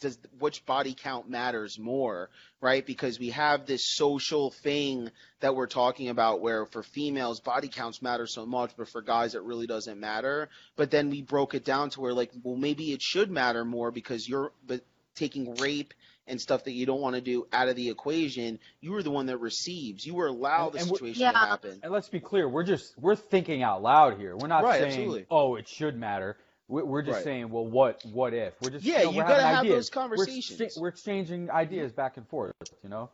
does which body count matters more, right? Because we have this social thing that we're talking about where for females body counts matter so much, but for guys it really doesn't matter. But then we broke it down to where like, well, maybe it should matter more because you're but taking rape and stuff that you don't want to do out of the equation. You were the one that receives. You were allowed And- the and situation Yeah. to happen. And let's be clear, we're just we're thinking out loud here. We're not Right, saying, absolutely. "Oh, it should matter." We're, just Right. saying, "Well, what what if?" We're just Yeah, you, know, you we're gotta have ideas. those conversations. We're, we're exchanging ideas back and forth. You know,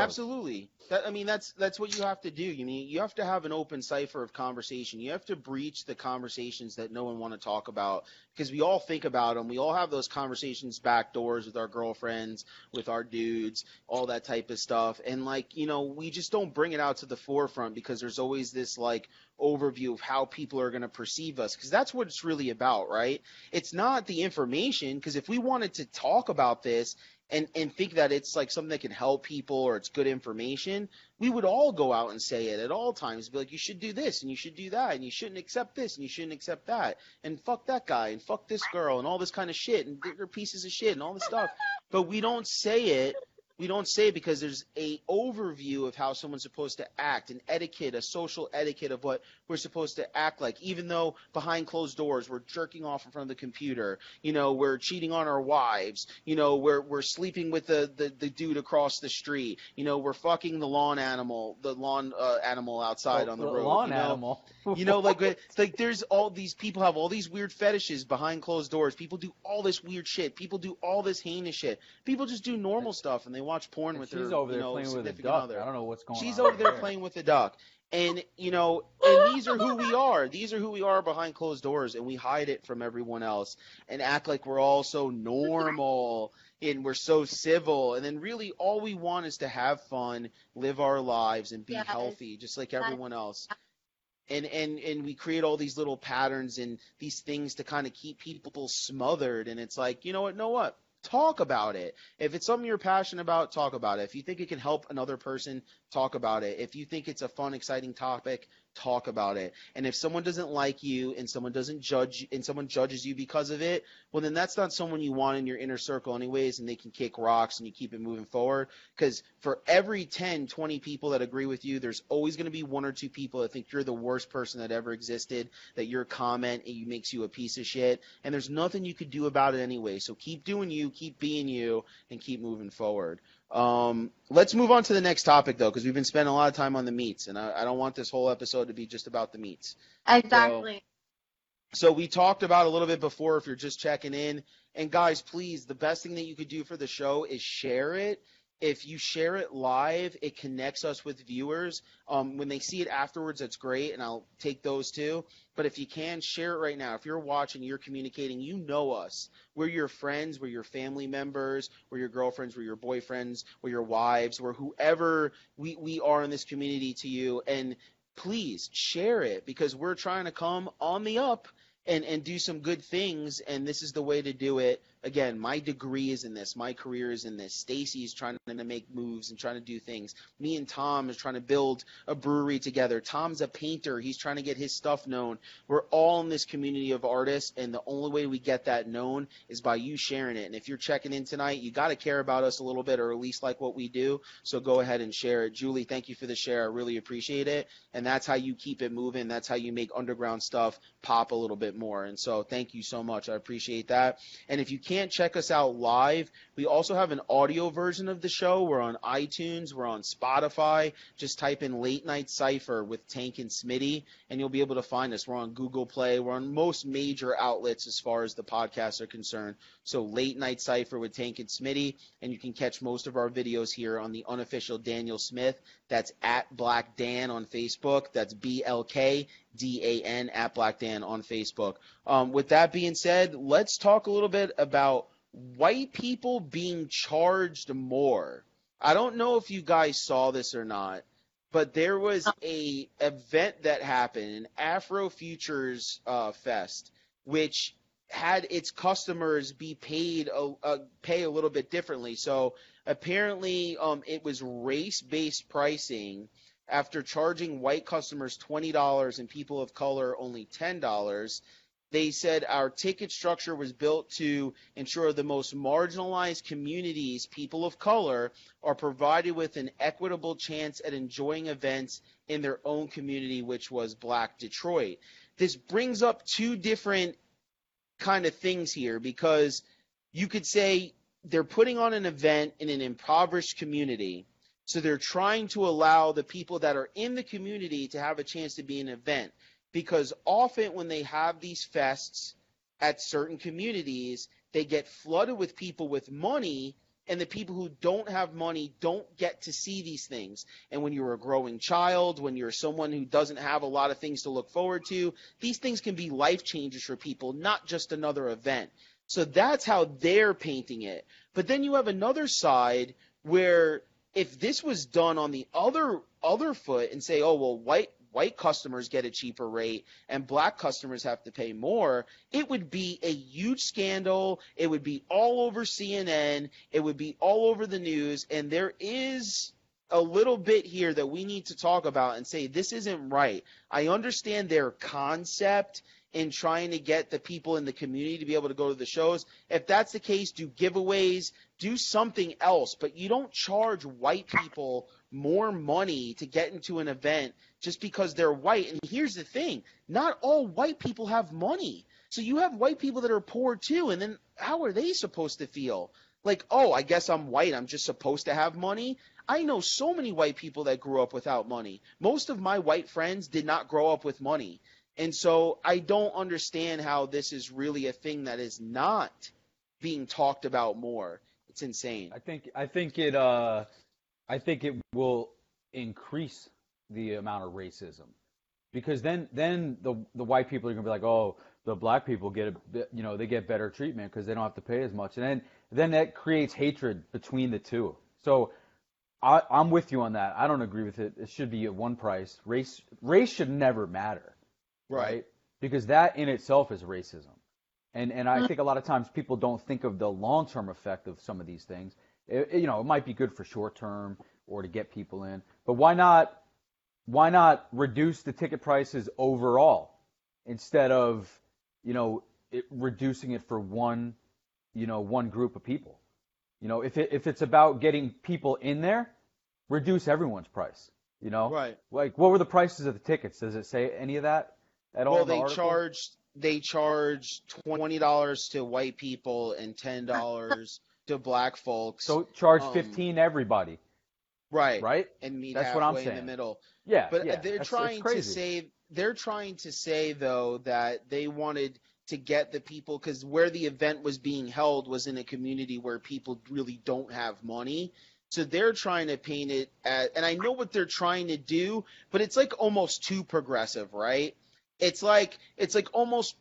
Absolutely. That, I mean, that's that's what you have to do. You mean you have to have an open cipher of conversation. You have to breach the conversations that no one want to talk about because we all think about them. We all have those conversations back doors with our girlfriends, with our dudes, all that type of stuff. And like, you know, we just don't bring it out to the forefront because there's always this like overview of how people are going to perceive us because that's what it's really about, right? It's not the information because if we wanted to talk about this and and think that it's like something that can help people or it's good information, we would all go out and say it at all times. Be like, you should do this and you should do that and you shouldn't accept this and you shouldn't accept that and fuck that guy and fuck this girl and all this kind of shit and they're pieces of shit and all this stuff. But we don't say it. We don't say because there's a overview of how someone's supposed to act, an etiquette, a social etiquette of what we're supposed to act like. Even though behind closed doors we're jerking off in front of the computer, you know, we're cheating on our wives, you know, we're we're sleeping with the the, the dude across the street, you know, we're fucking the lawn animal, the lawn uh, animal outside Oh, on the the road, lawn you know? animal. You know, like like there's all these people have all these weird fetishes behind closed doors. People do all this weird shit. People do all this heinous shit. People just do normal stuff and they watch porn And with she's their over you there know, playing with a significant duck. other. I don't know what's going She's on. She's over there playing with the duck. And you know, and these are who we are. These are who we are behind closed doors, and we hide it from everyone else and act like we're all so normal and we're so civil. And then really, all we want is to have fun, live our lives, and be Yes. healthy, just like everyone else. And and and we create all these little patterns and these things to kind of keep people smothered. And it's like, you know what? Know what? Talk about it. If it's something you're passionate about, talk about it. If you think it can help another person, talk about it. If you think it's a fun, exciting topic, talk about it. And if someone doesn't like you and someone doesn't judge and someone judges you because of it, well then that's not someone you want in your inner circle anyways and they can kick rocks and you keep it moving forward cuz for every 10, 20 people that agree with you, there's always going to be one or two people that think you're the worst person that ever existed, that your comment it makes you a piece of shit, and there's nothing you could do about it anyway. So keep doing you, keep being you and keep moving forward. Um, let's move on to the next topic though, because we've been spending a lot of time on the meats, and I, I don't want this whole episode to be just about the meats. Exactly. So we talked about a little bit before if you're just checking in. And guys, please, the best thing that you could do for the show is share it. If you share it live, it connects us with viewers. Um, when they see it afterwards, that's great, and I'll take those too. But if you can, share it right now. If you're watching, you're communicating, you know us. We're your friends, we're your family members, we're your girlfriends, we're your boyfriends, we're your wives, we're whoever we, we are in this community to you. And please share it because we're trying to come on the up and and do some good things and this is the way to do it again, my degree is in this, my career is in this. Stacy's trying to make moves and trying to do things. Me and Tom is trying to build a brewery together. Tom's a painter, he's trying to get his stuff known. We're all in this community of artists, and the only way we get that known is by you sharing it. And if you're checking in tonight, you got to care about us a little bit, or at least like what we do. So go ahead and share it. Julie, thank you for the share. I really appreciate it. And that's how you keep it moving. That's how you make underground stuff pop a little bit more. And so thank you so much. I appreciate that. And if you can't check us out live, we also have an audio version of the show. We're on iTunes, we're on Spotify. Just type in Late Night Cipher with Tank and Smitty, and you'll be able to find us. We're on Google Play. We're on most major outlets as far as the podcasts are concerned. So Late Night Cipher with Tank and Smitty, and you can catch most of our videos here on the unofficial Daniel Smith. That's at Black Dan on Facebook. That's B L K D A N at Black Dan on Facebook. Um, with that being said, let's talk a little bit about white people being charged more. I don't know if you guys saw this or not, but there was a event that happened, an Afro Futures uh, Fest, which had its customers be paid a, a, pay a little bit differently. So apparently, um, it was race-based pricing. After charging white customers twenty dollars and people of color only ten dollars, they said our ticket structure was built to ensure the most marginalized communities, people of color, are provided with an equitable chance at enjoying events in their own community, which was Black Detroit. This brings up two different kind of things here because you could say they're putting on an event in an impoverished community. So they're trying to allow the people that are in the community to have a chance to be an event because often when they have these fests at certain communities, they get flooded with people with money, and the people who don't have money don't get to see these things. And when you're a growing child, when you're someone who doesn't have a lot of things to look forward to, these things can be life changers for people, not just another event. So that's how they're painting it. But then you have another side where if this was done on the other other foot and say, oh well, white white customers get a cheaper rate and black customers have to pay more, it would be a huge scandal. It would be all over CNN. It would be all over the news. And there is a little bit here that we need to talk about and say this isn't right. I understand their concept in trying to get the people in the community to be able to go to the shows. If that's the case, do giveaways, do something else, but you don't charge white people more money to get into an event just because they're white. And here's the thing not all white people have money. So you have white people that are poor too. And then how are they supposed to feel? Like, oh, I guess I'm white. I'm just supposed to have money. I know so many white people that grew up without money. Most of my white friends did not grow up with money. And so I don't understand how this is really a thing that is not being talked about more. It's insane. I think I think it uh I think it will increase the amount of racism because then then the the white people are going to be like, "Oh, the black people get a bit, you know, they get better treatment because they don't have to pay as much." And then then that creates hatred between the two. So I, I'm with you on that. I don't agree with it. It should be at one price. Race race should never matter, right? right? Because that in itself is racism. And and I mm-hmm. think a lot of times people don't think of the long term effect of some of these things. It, you know, it might be good for short term or to get people in, but why not why not reduce the ticket prices overall instead of you know it, reducing it for one you know one group of people? You know if it, if it's about getting people in there reduce everyone's price you know? Right. Like what were the prices of the tickets? Does it say any of that at well, all well they charged they charge twenty dollars to white people and ten dollars to black folks. So charge um, 15 everybody. Right. Right? And meet That's halfway what I'm saying. in the middle. Yeah, but yeah, they're trying to say they're trying to say though that they wanted to get the people because where the event was being held was in a community where people really don't have money. So they're trying to paint it as, and I know what they're trying to do, but it's like almost too progressive, right? It's like it's like almost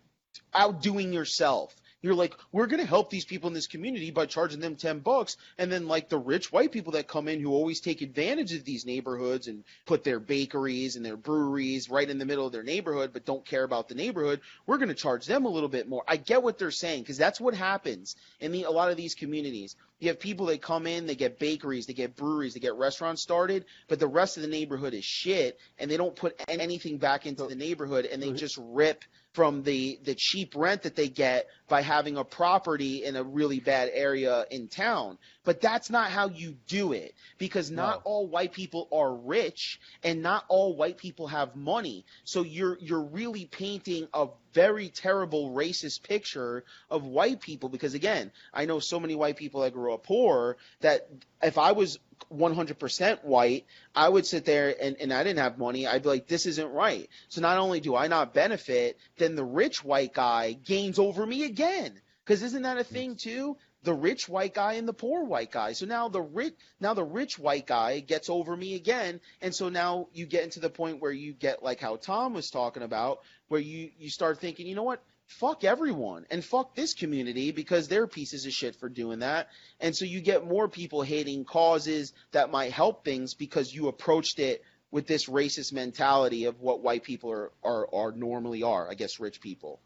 outdoing yourself You're like, we're going to help these people in this community by charging them 10 bucks. And then, like, the rich white people that come in who always take advantage of these neighborhoods and put their bakeries and their breweries right in the middle of their neighborhood, but don't care about the neighborhood, we're going to charge them a little bit more. I get what they're saying because that's what happens in the, a lot of these communities. You have people that come in, they get bakeries, they get breweries, they get restaurants started, but the rest of the neighborhood is shit, and they don't put anything back into the neighborhood, and they just rip from the the cheap rent that they get by having a property in a really bad area in town. But that's not how you do it because not No. all white people are rich and not all white people have money. So you're you're really painting a very terrible racist picture of white people because again, I know so many white people that grew up poor that if I was 100% white, I would sit there and, and I didn't have money. I'd be like, this isn't right. So not only do I not benefit, then the rich white guy gains over me again. Because isn't that a thing too? The rich white guy and the poor white guy. So now the rich now the rich white guy gets over me again, and so now you get into the point where you get like how Tom was talking about, where you you start thinking, you know what? Fuck everyone and fuck this community because they're pieces of shit for doing that. And so you get more people hating causes that might help things because you approached it with this racist mentality of what white people are, are, are normally are, I guess rich people.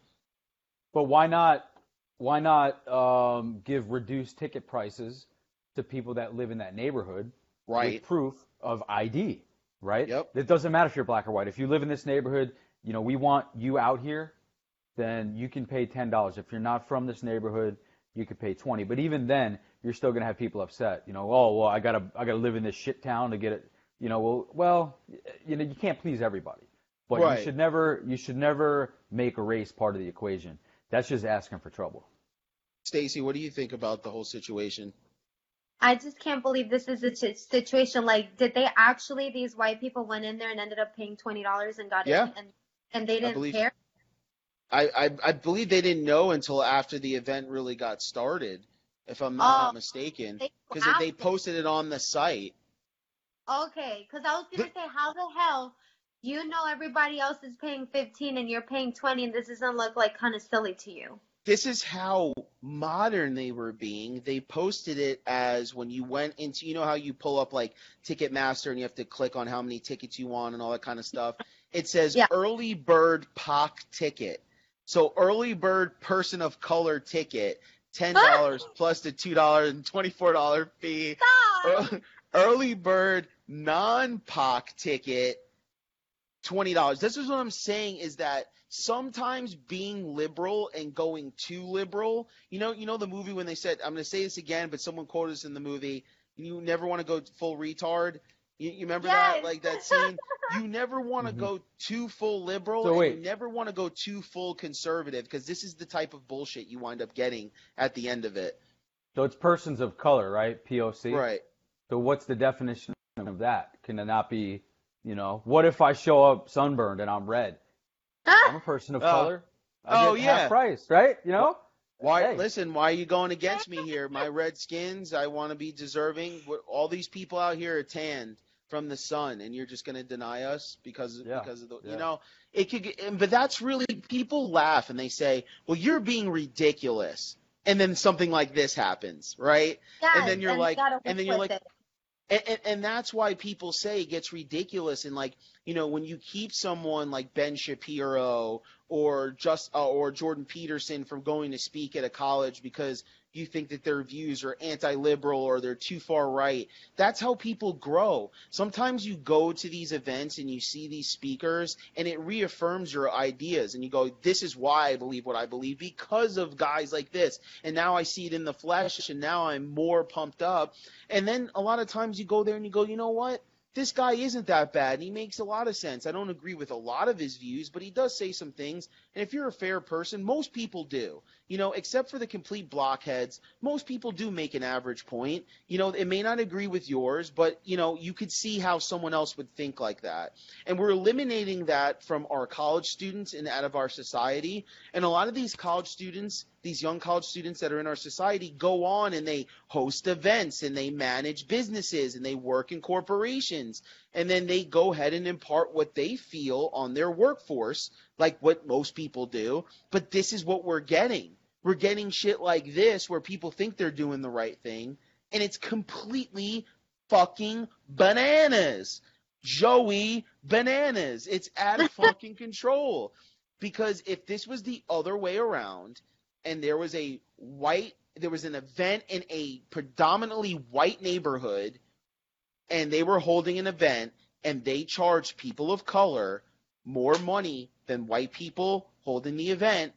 But why not? Why not um, give reduced ticket prices to people that live in that neighborhood Right. with proof of ID? Right. Yep. It doesn't matter if you're black or white. If you live in this neighborhood, you know we want you out here, then you can pay ten dollars. If you're not from this neighborhood, you could pay twenty. But even then, you're still gonna have people upset. You know, oh well, I gotta I gotta live in this shit town to get it. You know, well, well, you know, you can't please everybody. But Right. you should never you should never make a race part of the equation. That's just asking for trouble. Stacy, what do you think about the whole situation? I just can't believe this is a situation. Like, did they actually? These white people went in there and ended up paying twenty dollars and got Yeah. in, and and they didn't believe- care. I, I I believe they didn't know until after the event really got started, if I'm not Oh, mistaken, because they after- posted it on the site. Okay, because I was gonna say, how the hell you know everybody else is paying fifteen and you're paying twenty, and this doesn't look like kind of silly to you? This is how modern they were being. They posted it as when you went into, you know how you pull up like Ticketmaster and you have to click on how many tickets you want and all that kind of stuff. It says Yeah. early bird POC ticket. So early bird person of color ticket, ten ah! dollars plus the two dollars and twenty four dollar fee. Stop. Early bird non-POC ticket, twenty dollars. This is what I'm saying is that sometimes being liberal and going too liberal, you know, you know the movie when they said, I'm going to say this again, but someone quoted us in the movie, you never want to go full retard. You, you remember that, like that scene? You never want to Mhm. go too full liberal, So and wait. you never want to go too full conservative, because this is the type of bullshit you wind up getting at the end of it. So it's persons of color, right? POC. Right. So what's the definition of that? Can it not be, you know, what if I show up sunburned and I'm red? I'm a person of Oh. color. I Oh, yeah. half price, right? You know? Why? Hey. Listen, why are you going against me here? My red skins, I want to be deserving. All these people out here are tanned from the sun, and you're just going to deny us because Yeah, because of the yeah. you know it could. get- But that's really people laugh and they say, "Well, you're being ridiculous," and then something like this happens, right? yeah, and then you're you like- and then you're like, it. and, and, and that's why people say it gets ridiculous and like you know when you keep someone like Ben Shapiro or just uh, or Jordan Peterson from going to speak at a college because you think that their views are anti-liberal or they're too far right that's how people grow sometimes you go to these events and you see these speakers and it reaffirms your ideas and you go this is why I believe what I believe because of guys like this and now I see it in the flesh and now I'm more pumped up and then a lot of times you go there and you go, you know what? This guy isn't that bad and he makes a lot of sense. I don't agree with a lot of his views, but he does say some things. And if you're a fair person, most people do. You know, except for the complete blockheads, most people do make an average point. You know, it may not agree with yours, but you know, you could see how someone else would think like that. And we're eliminating that from our college students and out of our society. And a lot of these college students, these young college students that are in our society go on and they host events and they manage businesses and they work in corporations and then they go ahead and impart what they feel on their workforce like what most people do but this is what we're getting we're getting shit like this where people think they're doing the right thing, and it's completely fucking bananas. Joey bananas. It's out of fucking control. Because if this was the other way around and there was a white there was an event in a predominantly white neighborhood and they were holding an event and they charged people of color more money than white people holding the event,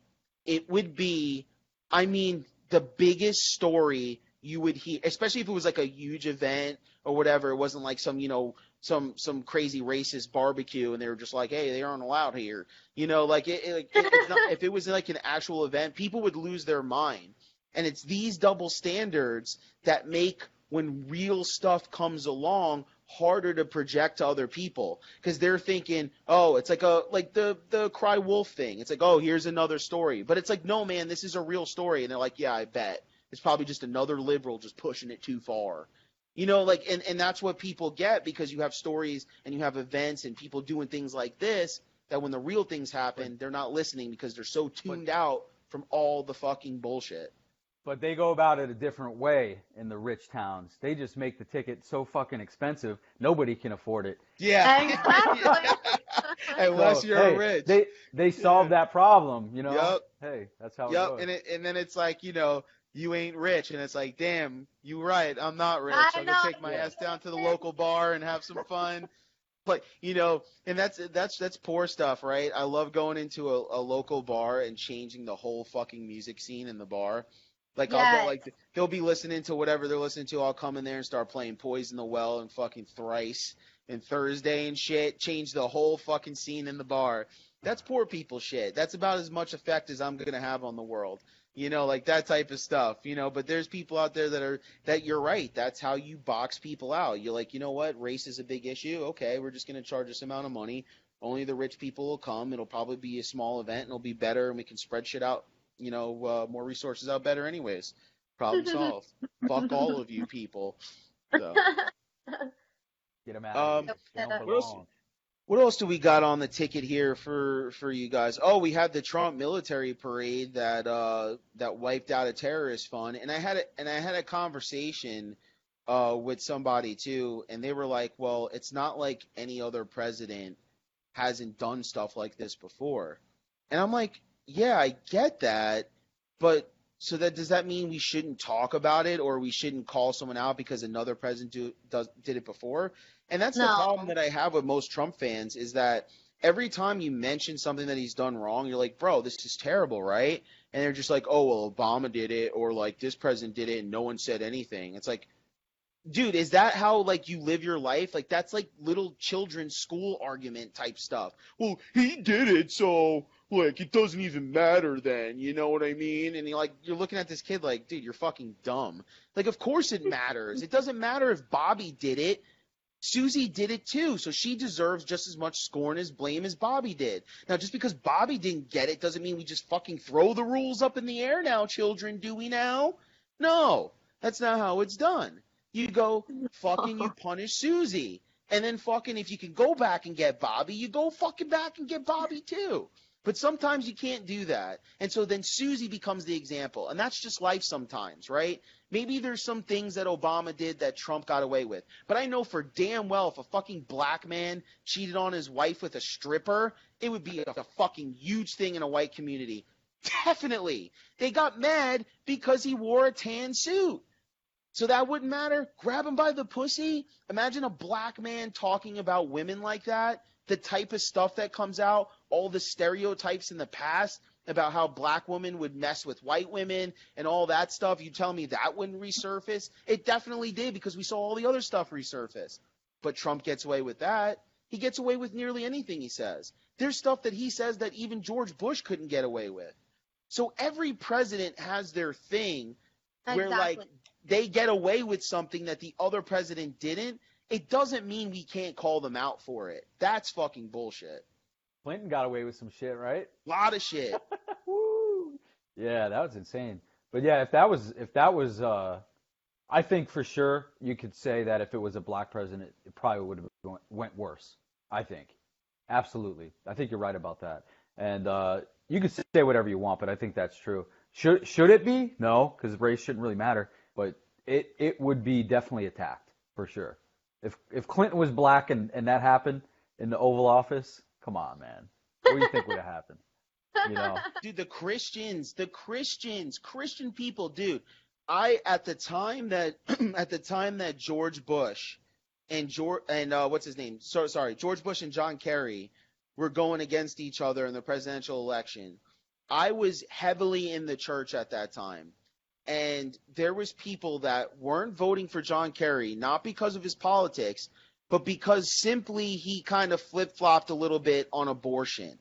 it would be, I mean, the biggest story you would hear, especially if it was like a huge event or whatever. It wasn't like some, you know, some some crazy racist barbecue and they were just like, hey, they aren't allowed here. You know, like it, it, it's not, if it was like an actual event, people would lose their mind. And it's these double standards that make when real stuff comes along harder to project to other people because they're thinking, oh, it's like a like the the cry wolf thing. It's like, oh, here's another story, but it's like, no, man, this is a real story, and they're like, yeah, I bet it's probably just another liberal just pushing it too far. You know, like, and, and that's what people get because you have stories and you have events and people doing things like this that when the real things happen, they're not listening because they're so tuned out from all the fucking bullshit. But they go about it a different way in the rich towns. They just make the ticket so fucking expensive, nobody can afford it. Yeah. Exactly. Unless So, you're hey, rich. They they solve that problem, you know. Yep. Hey, that's how it Yep, goes. and it, and then it's like you know you ain't rich, and it's like damn, you right, I'm not rich. I So I'm gonna take my yeah. ass down to the local bar and have some fun. But you know, and that's that's that's poor stuff, right? I love going into a, a local bar and changing the whole fucking music scene in the bar. Like I'll go like they'll be listening to whatever they're listening to. I'll come in there and start playing Poison the Well and fucking Thrice and Thursday and shit. Change the whole fucking scene in the bar. That's poor people shit. That's about as much effect as I'm gonna have on the world. You know, like that type of stuff. You know, but there's people out there that are that you're right. That's how you box people out. You're like, you know what? Race is a big issue. Okay, we're just gonna charge this amount of money. Only the rich people will come. It'll probably be a small event and it'll be better, and we can spread shit out. You know, uh, more resources out better, anyways. Problem solved. Fuck all of you people. So. Get them out. Um, of here. What else- What else do we got on the ticket here for for you guys? Oh, we had the Trump military parade that uh that wiped out a terrorist fund, and I had a, and I had a conversation uh with somebody too, and they were like, "Well, it's not like any other president hasn't done stuff like this before," and I'm like, "Yeah, I get that, but." So that does that mean we shouldn't talk about it or we shouldn't call someone out because another president do, does did it before? And that's the problem that I have with most Trump fans is that every time you mention something that he's done wrong, you're like, bro, this is terrible, right? And they're just like, oh, well, Obama did it, or like this president did it, and no one said anything. It's like, dude, is that how like you live your life? Like that's like little children's school argument type stuff. Well, he did it, so like it doesn't even matter then. You know what I mean? And you're like, you're looking at this kid like, dude, you're fucking dumb. Like, of course it matters. It doesn't matter if Bobby did it. Susie did it too, so she deserves just as much scorn as blame as Bobby did. Now, just because Bobby didn't get it doesn't mean we just fucking throw the rules up in the air now, children, do we now? No, that's not how it's done. You go fucking you punish Susie. And then fucking if you can go back and get Bobby, you go fucking back and get Bobby too. But sometimes you can't do that. And so then Susie becomes the example. And that's just life sometimes, right? Maybe there's some things that Obama did that Trump got away with. But I know for damn well if a fucking black man cheated on his wife with a stripper, it would be a fucking huge thing in a white community. Definitely. They got mad because he wore a tan suit. So that wouldn't matter. Grab him by the pussy. Imagine a black man talking about women like that. The type of stuff that comes out, all the stereotypes in the past about how black women would mess with white women and all that stuff. You tell me that wouldn't resurface? It definitely did because we saw all the other stuff resurface. But Trump gets away with that. He gets away with nearly anything he says. There's stuff that he says that even George Bush couldn't get away with. So every president has their thing where like they get away with something that the other president didn't, it doesn't mean we can't call them out for it. That's fucking bullshit. Clinton got away with some shit, right? A Lot of shit. Woo. Yeah, that was insane. But yeah, if that was if that was uh I think for sure you could say that if it was a black president, it probably would have gone- went worse. I think. Absolutely. I think you're right about that. And uh you can say whatever you want, but I think that's true. Should should it be? No, because race shouldn't really matter. But it it would be definitely attacked for sure. If if Clinton was black and, and that happened in the Oval Office, come on, man. What do you think would have happened? You know? Dude, the Christians, the Christians, Christian people, dude. I at the time that at the time that George Bush and George and uh, what's his name? So, sorry, George Bush and John Kerry were going against each other in the presidential election. I was heavily in the church at that time. And there was people that weren't voting for John Kerry, not because of his politics, but because simply he kind of flip-flopped a little bit on abortion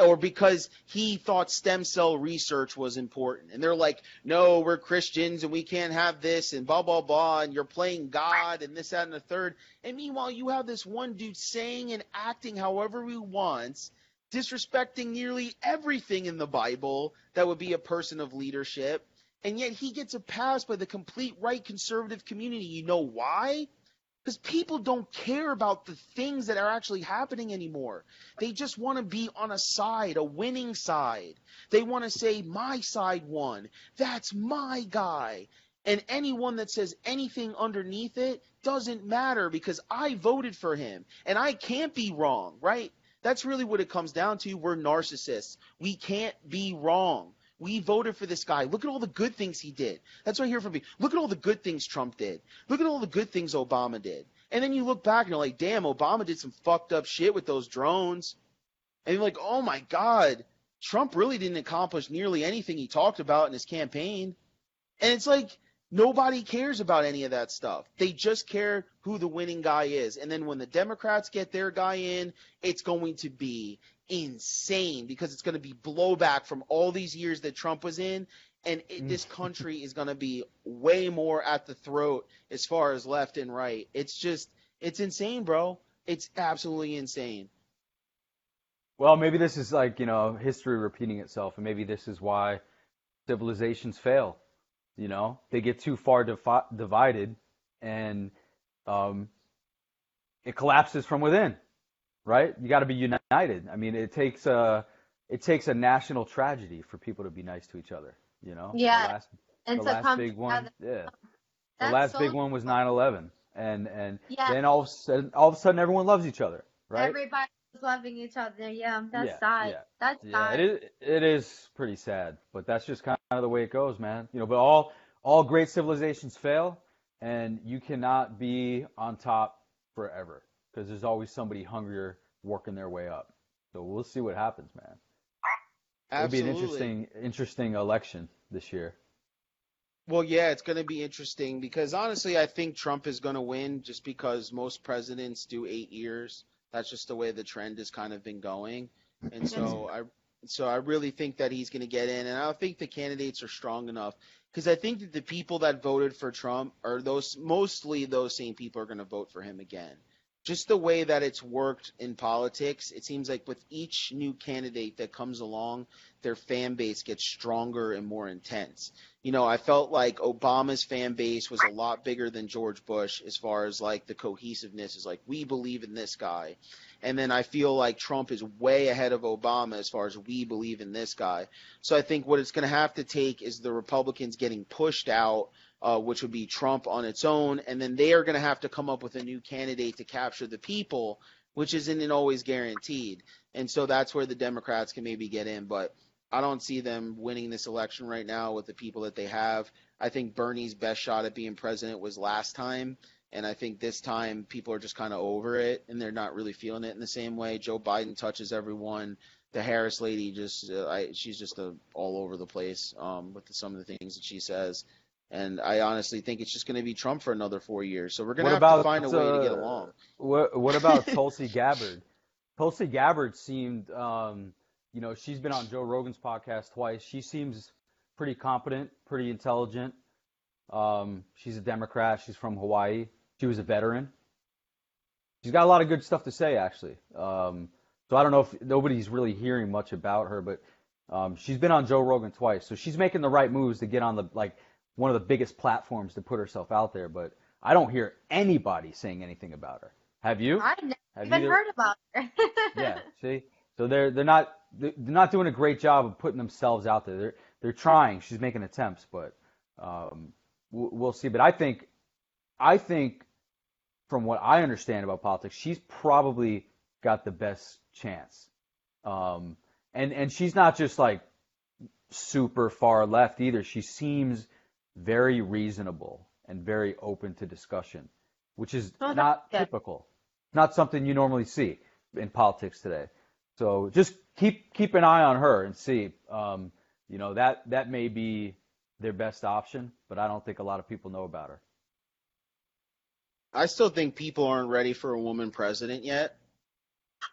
or because he thought stem cell research was important. And they're like, no, we're Christians and we can't have this and blah, blah, blah. And you're playing God and this, that, and the third. And meanwhile, you have this one dude saying and acting however he wants, disrespecting nearly everything in the Bible that would be a person of leadership. And yet he gets a pass by the complete right conservative community. You know why? Because people don't care about the things that are actually happening anymore. They just want to be on a side, a winning side. They want to say, my side won. That's my guy. And anyone that says anything underneath it doesn't matter because I voted for him and I can't be wrong, right? That's really what it comes down to. We're narcissists. We can't be wrong. We voted for this guy. Look at all the good things he did. That's what I hear from people. Look at all the good things Trump did. Look at all the good things Obama did. And then you look back and you're like, damn, Obama did some fucked up shit with those drones. And you're like, oh my God, Trump really didn't accomplish nearly anything he talked about in his campaign. And it's like, nobody cares about any of that stuff. They just care who the winning guy is. And then when the Democrats get their guy in, it's going to be insane because it's going to be blowback from all these years that Trump was in. And it, this country is going to be way more at the throat as far as left and right. It's just, it's insane, bro. It's absolutely insane. Well, maybe this is like, you know, history repeating itself, and maybe this is why civilizations fail. You know, they get too far defi- divided and um, it collapses from within right? You got to be united. I mean, it takes a it takes a national tragedy for people to be nice to each other. You know. Yeah. The last, and the last big one. Yeah. The last so big one was 9/11, and and Yeah. then all of a sudden, all of a sudden, everyone loves each other, right? Everybody loving each other. Yeah, that's Yeah, sad. yeah. That's Yeah, sad. it is. It is pretty sad, but that's just kind of the way it goes, man. You know, but all all great civilizations fail, and you cannot be on top forever because there's always somebody hungrier working their way up. So we'll see what happens, man. Absolutely. It'll be an interesting interesting election this year. Well, yeah, it's going to be interesting because honestly, I think Trump is going to win just because most presidents do eight years. That's just the way the trend has kind of been going, and so I, so I really think that he's going to get in, and I think the candidates are strong enough because I think that the people that voted for Trump are those mostly those same people are going to vote for him again. Just the way that it's worked in politics, it seems like with each new candidate that comes along, their fan base gets stronger and more intense you know, I felt like Obama's fan base was a lot bigger than George Bush as far as like the cohesiveness is like we believe in this guy. And then I feel like Trump is way ahead of Obama as far as we believe in this guy. So I think what it's going to have to take is the Republicans getting pushed out, uh, which would be Trump on its own, and then they are going to have to come up with a new candidate to capture the people, which isn't always guaranteed. And so that's where the Democrats can maybe get in, but I don't see them winning this election right now with the people that they have. I think Bernie's best shot at being president was last time, and I think this time people are just kind of over it and they're not really feeling it in the same way. Joe Biden touches everyone. The Harris lady just, uh, I, she's just uh all over the place um, with the, some of the things that she says. And I honestly think it's just going to be Trump for another four years. So we're going to have to about, find a way to get uh, along. What what about Tulsi Gabbard? Tulsi Gabbard seemed, um, you know, she's been on Joe Rogan's podcast twice. She seems pretty competent, pretty intelligent. Um, she's a Democrat. She's from Hawaii. She was a veteran. She's got a lot of good stuff to say, actually. Um, so I don't know if nobody's really hearing much about her, but um, she's been on Joe Rogan twice, so she's making the right moves to get on the like one of the biggest platforms to put herself out there. But I don't hear anybody saying anything about her. Have you? I've never Have even heard about her. Yeah. See, so they're they're not they're not doing a great job of putting themselves out there. They're they're trying. She's making attempts, but um, we'll, we'll see. But I think, I think, from what I understand about politics, she's probably got the best chance. Um, and and she's not just like super far left either. She seems very reasonable and very open to discussion, which is Oh, not good. typical, not something you normally see in politics today. So just keep keep an eye on her and see. Um, you know that that may be their best option, but I don't think a lot of people know about her. I still think people aren't ready for a woman president yet.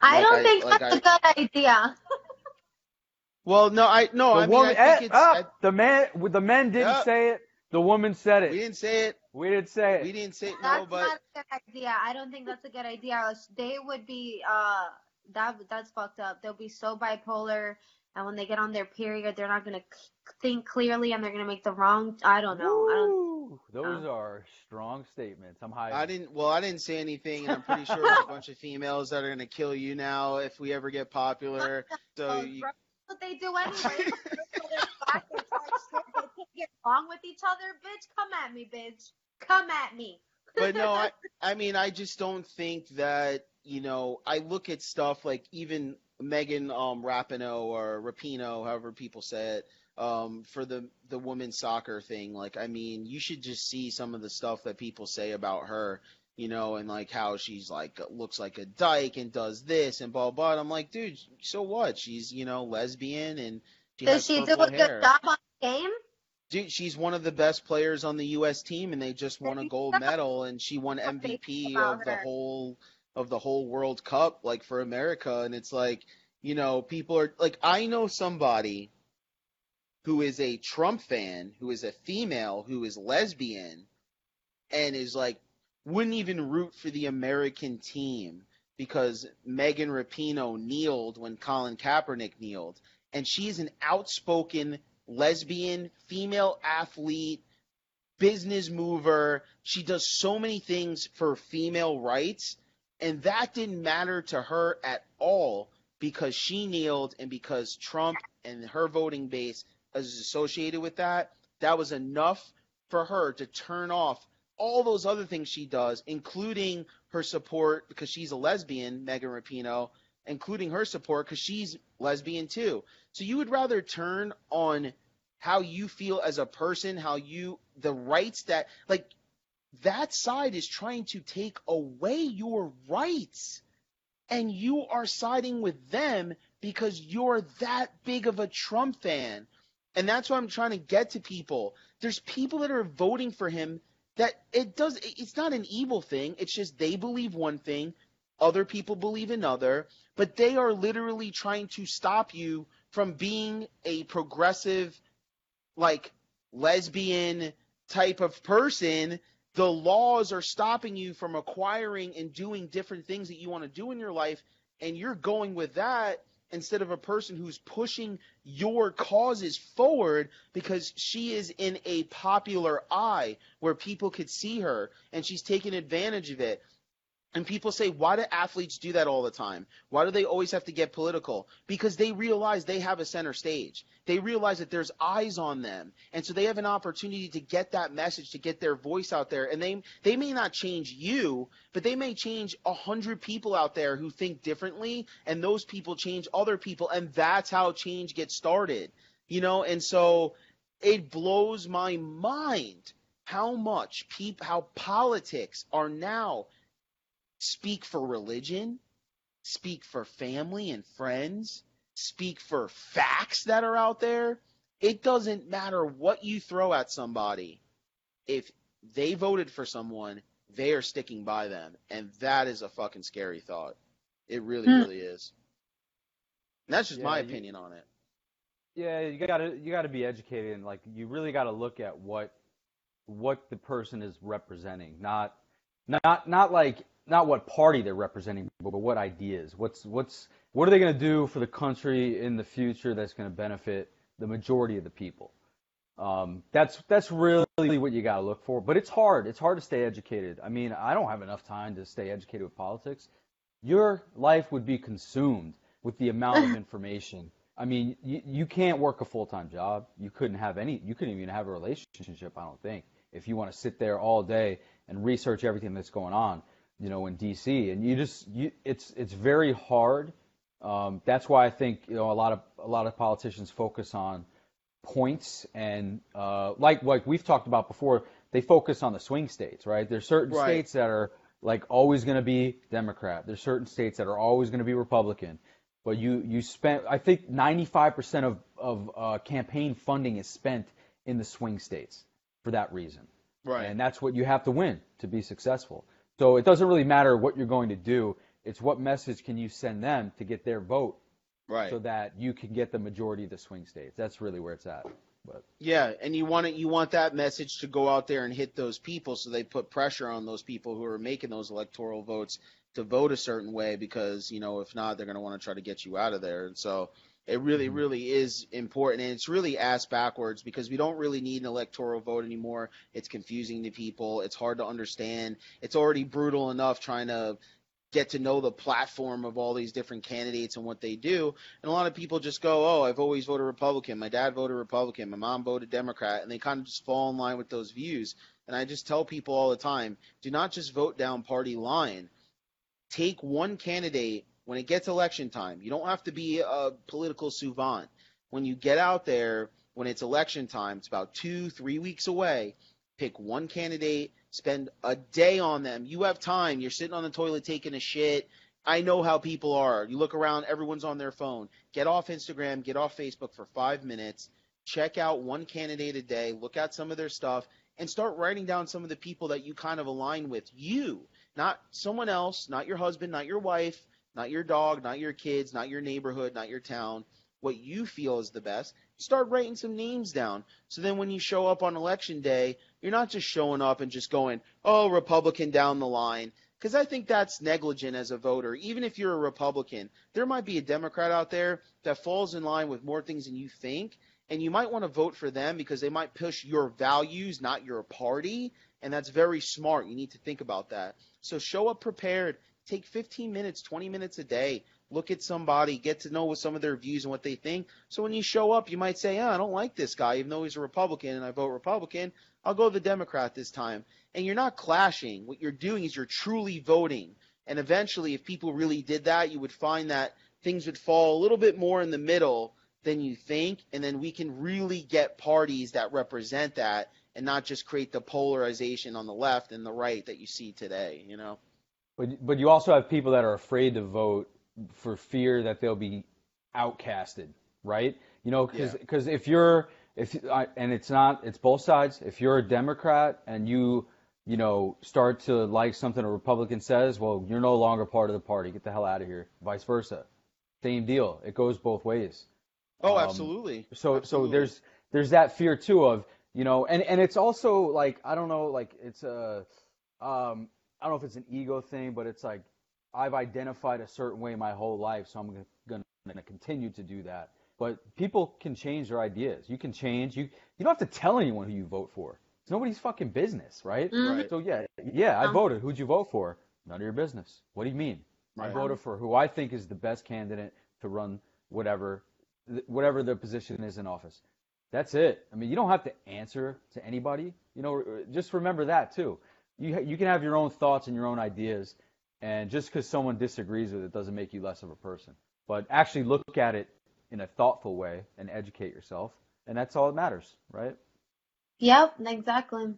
I Like don't I- think like that's a good idea. Well, no, I no, The I mean woman, I think eh, it's ah, I, the man, the men didn't Yep. say it. The woman said it. we didn't say it. We didn't say it. We didn't say no, That's but not a good idea. I don't think that's a good idea. They would be uh that that's fucked up. They'll be so bipolar, and when they get on their period, they're not gonna think clearly, and they're gonna make the wrong. I don't know. I don't. Woo! Those are strong statements. I'm high. I didn't. Well, I didn't say anything, and I'm pretty sure there's a bunch of females that are gonna kill you now if we ever get popular. So Oh, you, bro, what they do anyway. They're back and talk shit. They can't get along with each other, bitch. Come at me, bitch. Come at me. but no, I, I mean, I just don't think that you know. I look at stuff like even Megan um, Rapinoe or Rapino, however people say it, um, for the the women's soccer thing. Like, I mean, you should just see some of the stuff that people say about her, you know, and like how she's like looks like a dyke and does this and blah blah. And I'm like, dude, so what? She's you know lesbian and she Does has she do a good hair. job on game? Dude, she's one of the best players on the U.S. team, and they just won a gold medal, and she won MVP of the whole of the whole World Cup, like for America. And it's like, you know, people are like, I know somebody who is a Trump fan, who is a female, who is lesbian, and is like, wouldn't even root for the American team because Megan Rapinoe kneeled when Colin Kaepernick kneeled, and she's an outspoken lesbian, female athlete, business mover. She does so many things for female rights, and that didn't matter to her at all because she kneeled and because Trump and her voting base is associated with that. That was enough for her to turn off all those other things she does, including her support because she's a lesbian, Megan Rapinoe, including her support because she's lesbian too. So you would rather turn on how you feel as a person, how you the rights that like that side is trying to take away your rights. And you are siding with them because you're that big of a Trump fan. And that's what I'm trying to get to people. There's people that are voting for him that it does it's not an evil thing. It's just they believe one thing, other people believe another, but they are literally trying to stop you from being a progressive like lesbian type of person the laws are stopping you from acquiring and doing different things that you want to do in your life and you're going with that instead of a person who's pushing your causes forward because she is in a popular eye where people could see her and she's taking advantage of it and people say, why do athletes do that all the time? Why do they always have to get political? Because they realize they have a center stage. They realize that there's eyes on them. And so they have an opportunity to get that message, to get their voice out there. And they, they may not change you, but they may change a hundred people out there who think differently. And those people change other people. And that's how change gets started. You know, and so it blows my mind how much peop, how politics are now speak for religion, speak for family and friends, speak for facts that are out there. It doesn't matter what you throw at somebody. If they voted for someone, they are sticking by them. And that is a fucking scary thought. It really, Hmm. really is. And that's just Yeah, my you- opinion on it. Yeah, you gotta you gotta be educated and like you really gotta look at what what the person is representing, not not not like not what party they're representing, but what ideas. What's what's what are they gonna do for the country in the future that's gonna benefit the majority of the people? Um, that's that's really what you gotta look for. But it's hard. It's hard to stay educated. I mean, I don't have enough time to stay educated with politics. Your life would be consumed with the amount of information I mean, you, you can't work a full time job. You couldn't have any. You couldn't even have a relationship. I don't think if you want to sit there all day and research everything that's going on, you know, in D.C. And you just, you, it's it's very hard. Um, that's why I think you know a lot of a lot of politicians focus on points and uh, like like we've talked about before, they focus on the swing states, right? There's certain Right. states that are like always going to be Democrat. There's certain states that are always going to be Republican. But you you spent I think 95% of of uh, campaign funding is spent in the swing states for that reason. Right. And that's what you have to win to be successful. So it doesn't really matter what you're going to do. It's what message can you send them to get their vote right. so that you can get the majority of the swing states. That's really where it's at. But Yeah, and you want it, you want that message to go out there and hit those people, so they put pressure on those people who are making those electoral votes to vote a certain way, because you know if not, they're going to want to try to get you out of there. And so it really, Mhm. really is important, and it's really ass backwards because we don't really need an electoral vote anymore. It's confusing to people. It's hard to understand. It's already brutal enough trying to get to know the platform of all these different candidates and what they do. And a lot of people just go, "Oh, I've always voted Republican. My dad voted Republican. My mom voted Democrat," and they kind of just fall in line with those views. And I just tell people all the time, do not just vote down party line. Take one candidate when it gets election time. You don't have to be a political savant. When you get out there, when it's election time, it's about two, three weeks away. Pick one candidate, spend a day on them. You have time. You're sitting on the toilet taking a shit. I know how people are. You look around, everyone's on their phone. Get off Instagram, get off Facebook for five minutes. Check out one candidate a day, look at some of their stuff, and start writing down some of the people that you kind of align with. You, not someone else, not your husband, not your wife, not your dog, not your kids, not your neighborhood, not your town. What you feel is the best. Start writing some names down. So then when you show up on election day, you're not just showing up and just going, oh, Republican down the line. Because I think that's negligent as a voter. Even if you're a Republican, there might be a Democrat out there that falls in line with more things than you think. And you might want to vote for them because they might push your values, not your party. And that's very smart. You need to think about that. So show up prepared. Take 15 minutes, 20 minutes a day. Look at somebody, get to know what some of their views and what they think. So when you show up, you might say, oh, I don't like this guy, even though he's a Republican and I vote Republican. I'll go the Democrat this time. And you're not clashing. What you're doing is you're truly voting. And eventually, if people really did that, you would find that things would fall a little bit more in the middle than you think. And then we can really get parties that represent that and not just create the polarization on the left and the right that you see today, you know? But but you also have people that are afraid to vote for fear that they'll be outcasted, right? You know, because Yeah. if you're if and it's not it's both sides. If you're a Democrat and you you know start to like something a Republican says, well, you're no longer part of the party. Get the hell out of here. Vice versa, same deal. It goes both ways. Oh, Um, absolutely. So Absolutely. so there's there's that fear too of you know and and it's also like I don't know like it's a um I don't know if it's an ego thing but it's like I've identified a certain way my whole life so I'm gonna gonna, gonna continue to do that but people can change their ideas you can change you you don't have to tell anyone who you vote for it's nobody's fucking business right Mhm. Right. so yeah yeah I voted who'd you vote for none of your business what do you mean I voted for who I think is the best candidate to run whatever whatever the position is in office. That's it. I mean, you don't have to answer to anybody. You know, just remember that too. You you can have your own thoughts and your own ideas, and just because someone disagrees with it doesn't make you less of a person. But actually look at it in a thoughtful way and educate yourself, and that's all that matters, right? Yep, exactly.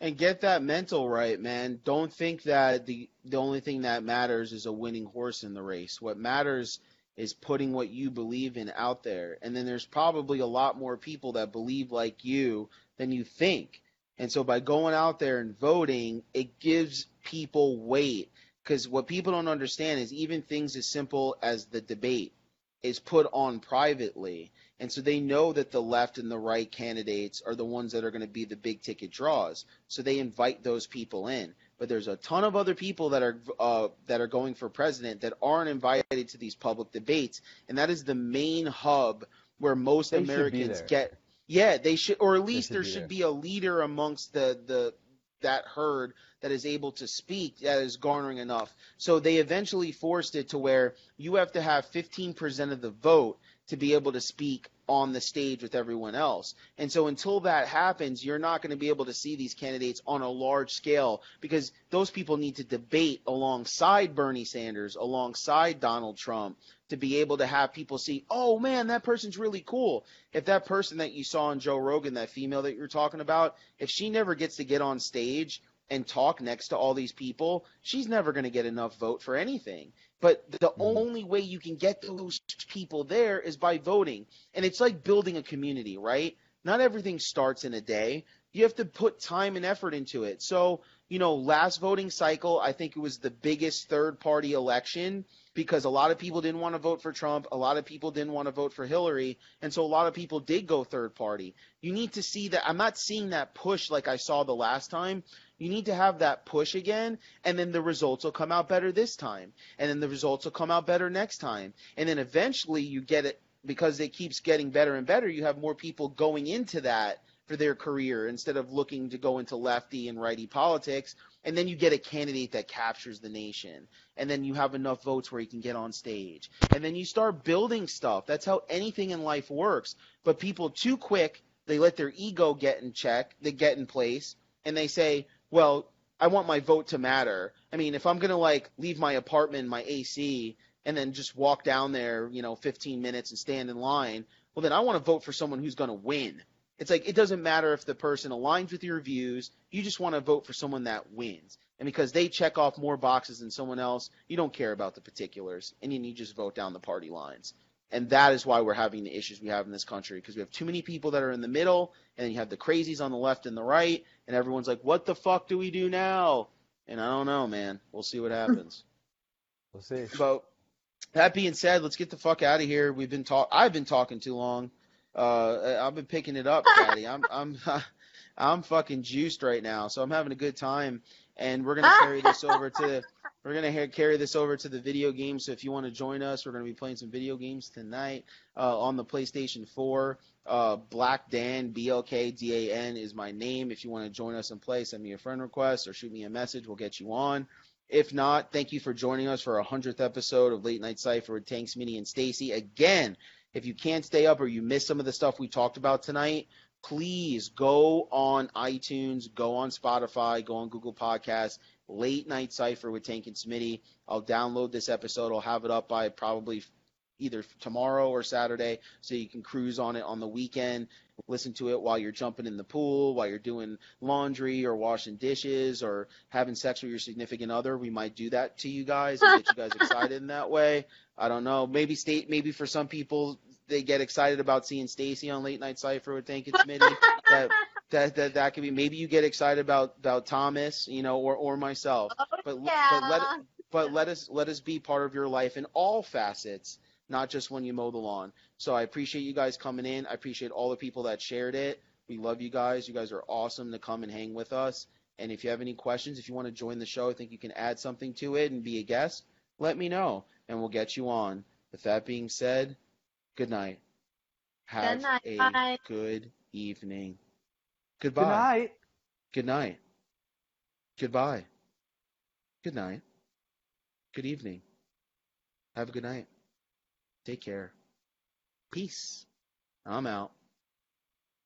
And get that mental right, man. Don't think that the the only thing that matters is a winning horse in the race. What matters is putting what you believe in out there. And then there's probably a lot more people that believe like you than you think. And so by going out there and voting, it gives people weight. Because what people don't understand is even things as simple as the debate is put on privately. And so they know that the left and the right candidates are the ones that are going to be the big ticket draws. So they invite those people in. But there's a ton of other people that are uh, that are going for president that aren't invited to these public debates, and that is the main hub where most They Americans get. Yeah, they should, or at least should there be should there. be a leader amongst the the that herd that is able to speak that is garnering enough. So they eventually forced it to where you have to have 15% of the vote to be able to speak on the stage with everyone else. And so until that happens, you're not going to be able to see these candidates on a large scale because those people need to debate alongside Bernie Sanders, alongside Donald Trump to be able to have people see, oh man, that person's really cool. If that person that you saw in Joe Rogan, that female that you're talking about, if she never gets to get on stage and talk next to all these people, she's never going to get enough vote for anything. But the Mhm. only way you can get those people there is by voting. And it's like building a community, right? Not everything starts in a day. You have to put time and effort into it. So, you know, last voting cycle, I think it was the biggest third party election because a lot of people didn't want to vote for Trump. A lot of people didn't want to vote for Hillary. And so a lot of people did go third party. You need to see that. I'm not seeing that push like I saw the last time. You need to have that push again, and then the results will come out better this time. And then the results will come out better next time. And then eventually you get it because it keeps getting better and better. You have more people going into that for their career instead of looking to go into lefty and righty politics. And then you get a candidate that captures the nation. And then you have enough votes where you can get on stage. And then you start building stuff. That's how anything in life works. But people too quick, they let their ego get in check, they get in place, and they say, well, I want my vote to matter. I mean, if I'm going to like leave my apartment, my AC, and then just walk down there, you know, 15 minutes and stand in line, well, then I want to vote for someone who's going to win. It's like it doesn't matter if the person aligns with your views. You just want to vote for someone that wins. And because they check off more boxes than someone else, you don't care about the particulars, and you just vote down the party lines. And that is why we're having the issues we have in this country because we have too many people that are in the middle, and then you have the crazies on the left and the right, and everyone's like, "What the fuck do we do now?" And I don't know, man. We'll see what happens. We'll see. But that being said, let's get the fuck out of here. We've been talk. I've been talking too long. Uh, I've been picking it up, Daddy. I'm I'm I'm fucking juiced right now, so I'm having a good time. And we're gonna carry this over to we're gonna ha- carry this over to the video games. So if you want to join us, we're gonna be playing some video games tonight uh, on the PlayStation 4. Uh, Black Dan B L K D A N is my name. If you want to join us and play, send me a friend request or shoot me a message. We'll get you on. If not, thank you for joining us for our hundredth episode of Late Night Cipher with Tanks, Smitty, and Stacy. Again, if you can't stay up or you missed some of the stuff we talked about tonight, please go on iTunes, go on Spotify, go on Google Podcasts. Late Night Cipher with Tank and Smitty. I'll download this episode. I'll have it up by probably either tomorrow or Saturday, so you can cruise on it on the weekend. Listen to it while you're jumping in the pool, while you're doing laundry or washing dishes or having sex with your significant other. We might do that to you guys and get you guys excited in that way. I don't know. Maybe state. Maybe for some people they get excited about seeing Stacy on Late Night Cipher with Tank and Smitty. that that that that could be. Maybe you get excited about about Thomas, you know, or or myself. Oh, But yeah. but let but let us let us be part of your life in all facets, not just when you mow the lawn. So I appreciate you guys coming in. I appreciate all the people that shared it. We love you guys. You guys are awesome to come and hang with us. And if you have any questions, if you want to join the show, I think you can add something to it and be a guest. Let me know, and we'll get you on. With that being said, good night. Have Good night. a good evening. Goodbye. Good night. Good night. Goodbye. Good night. Good evening. Have a good night. Take care. Peace. I'm out.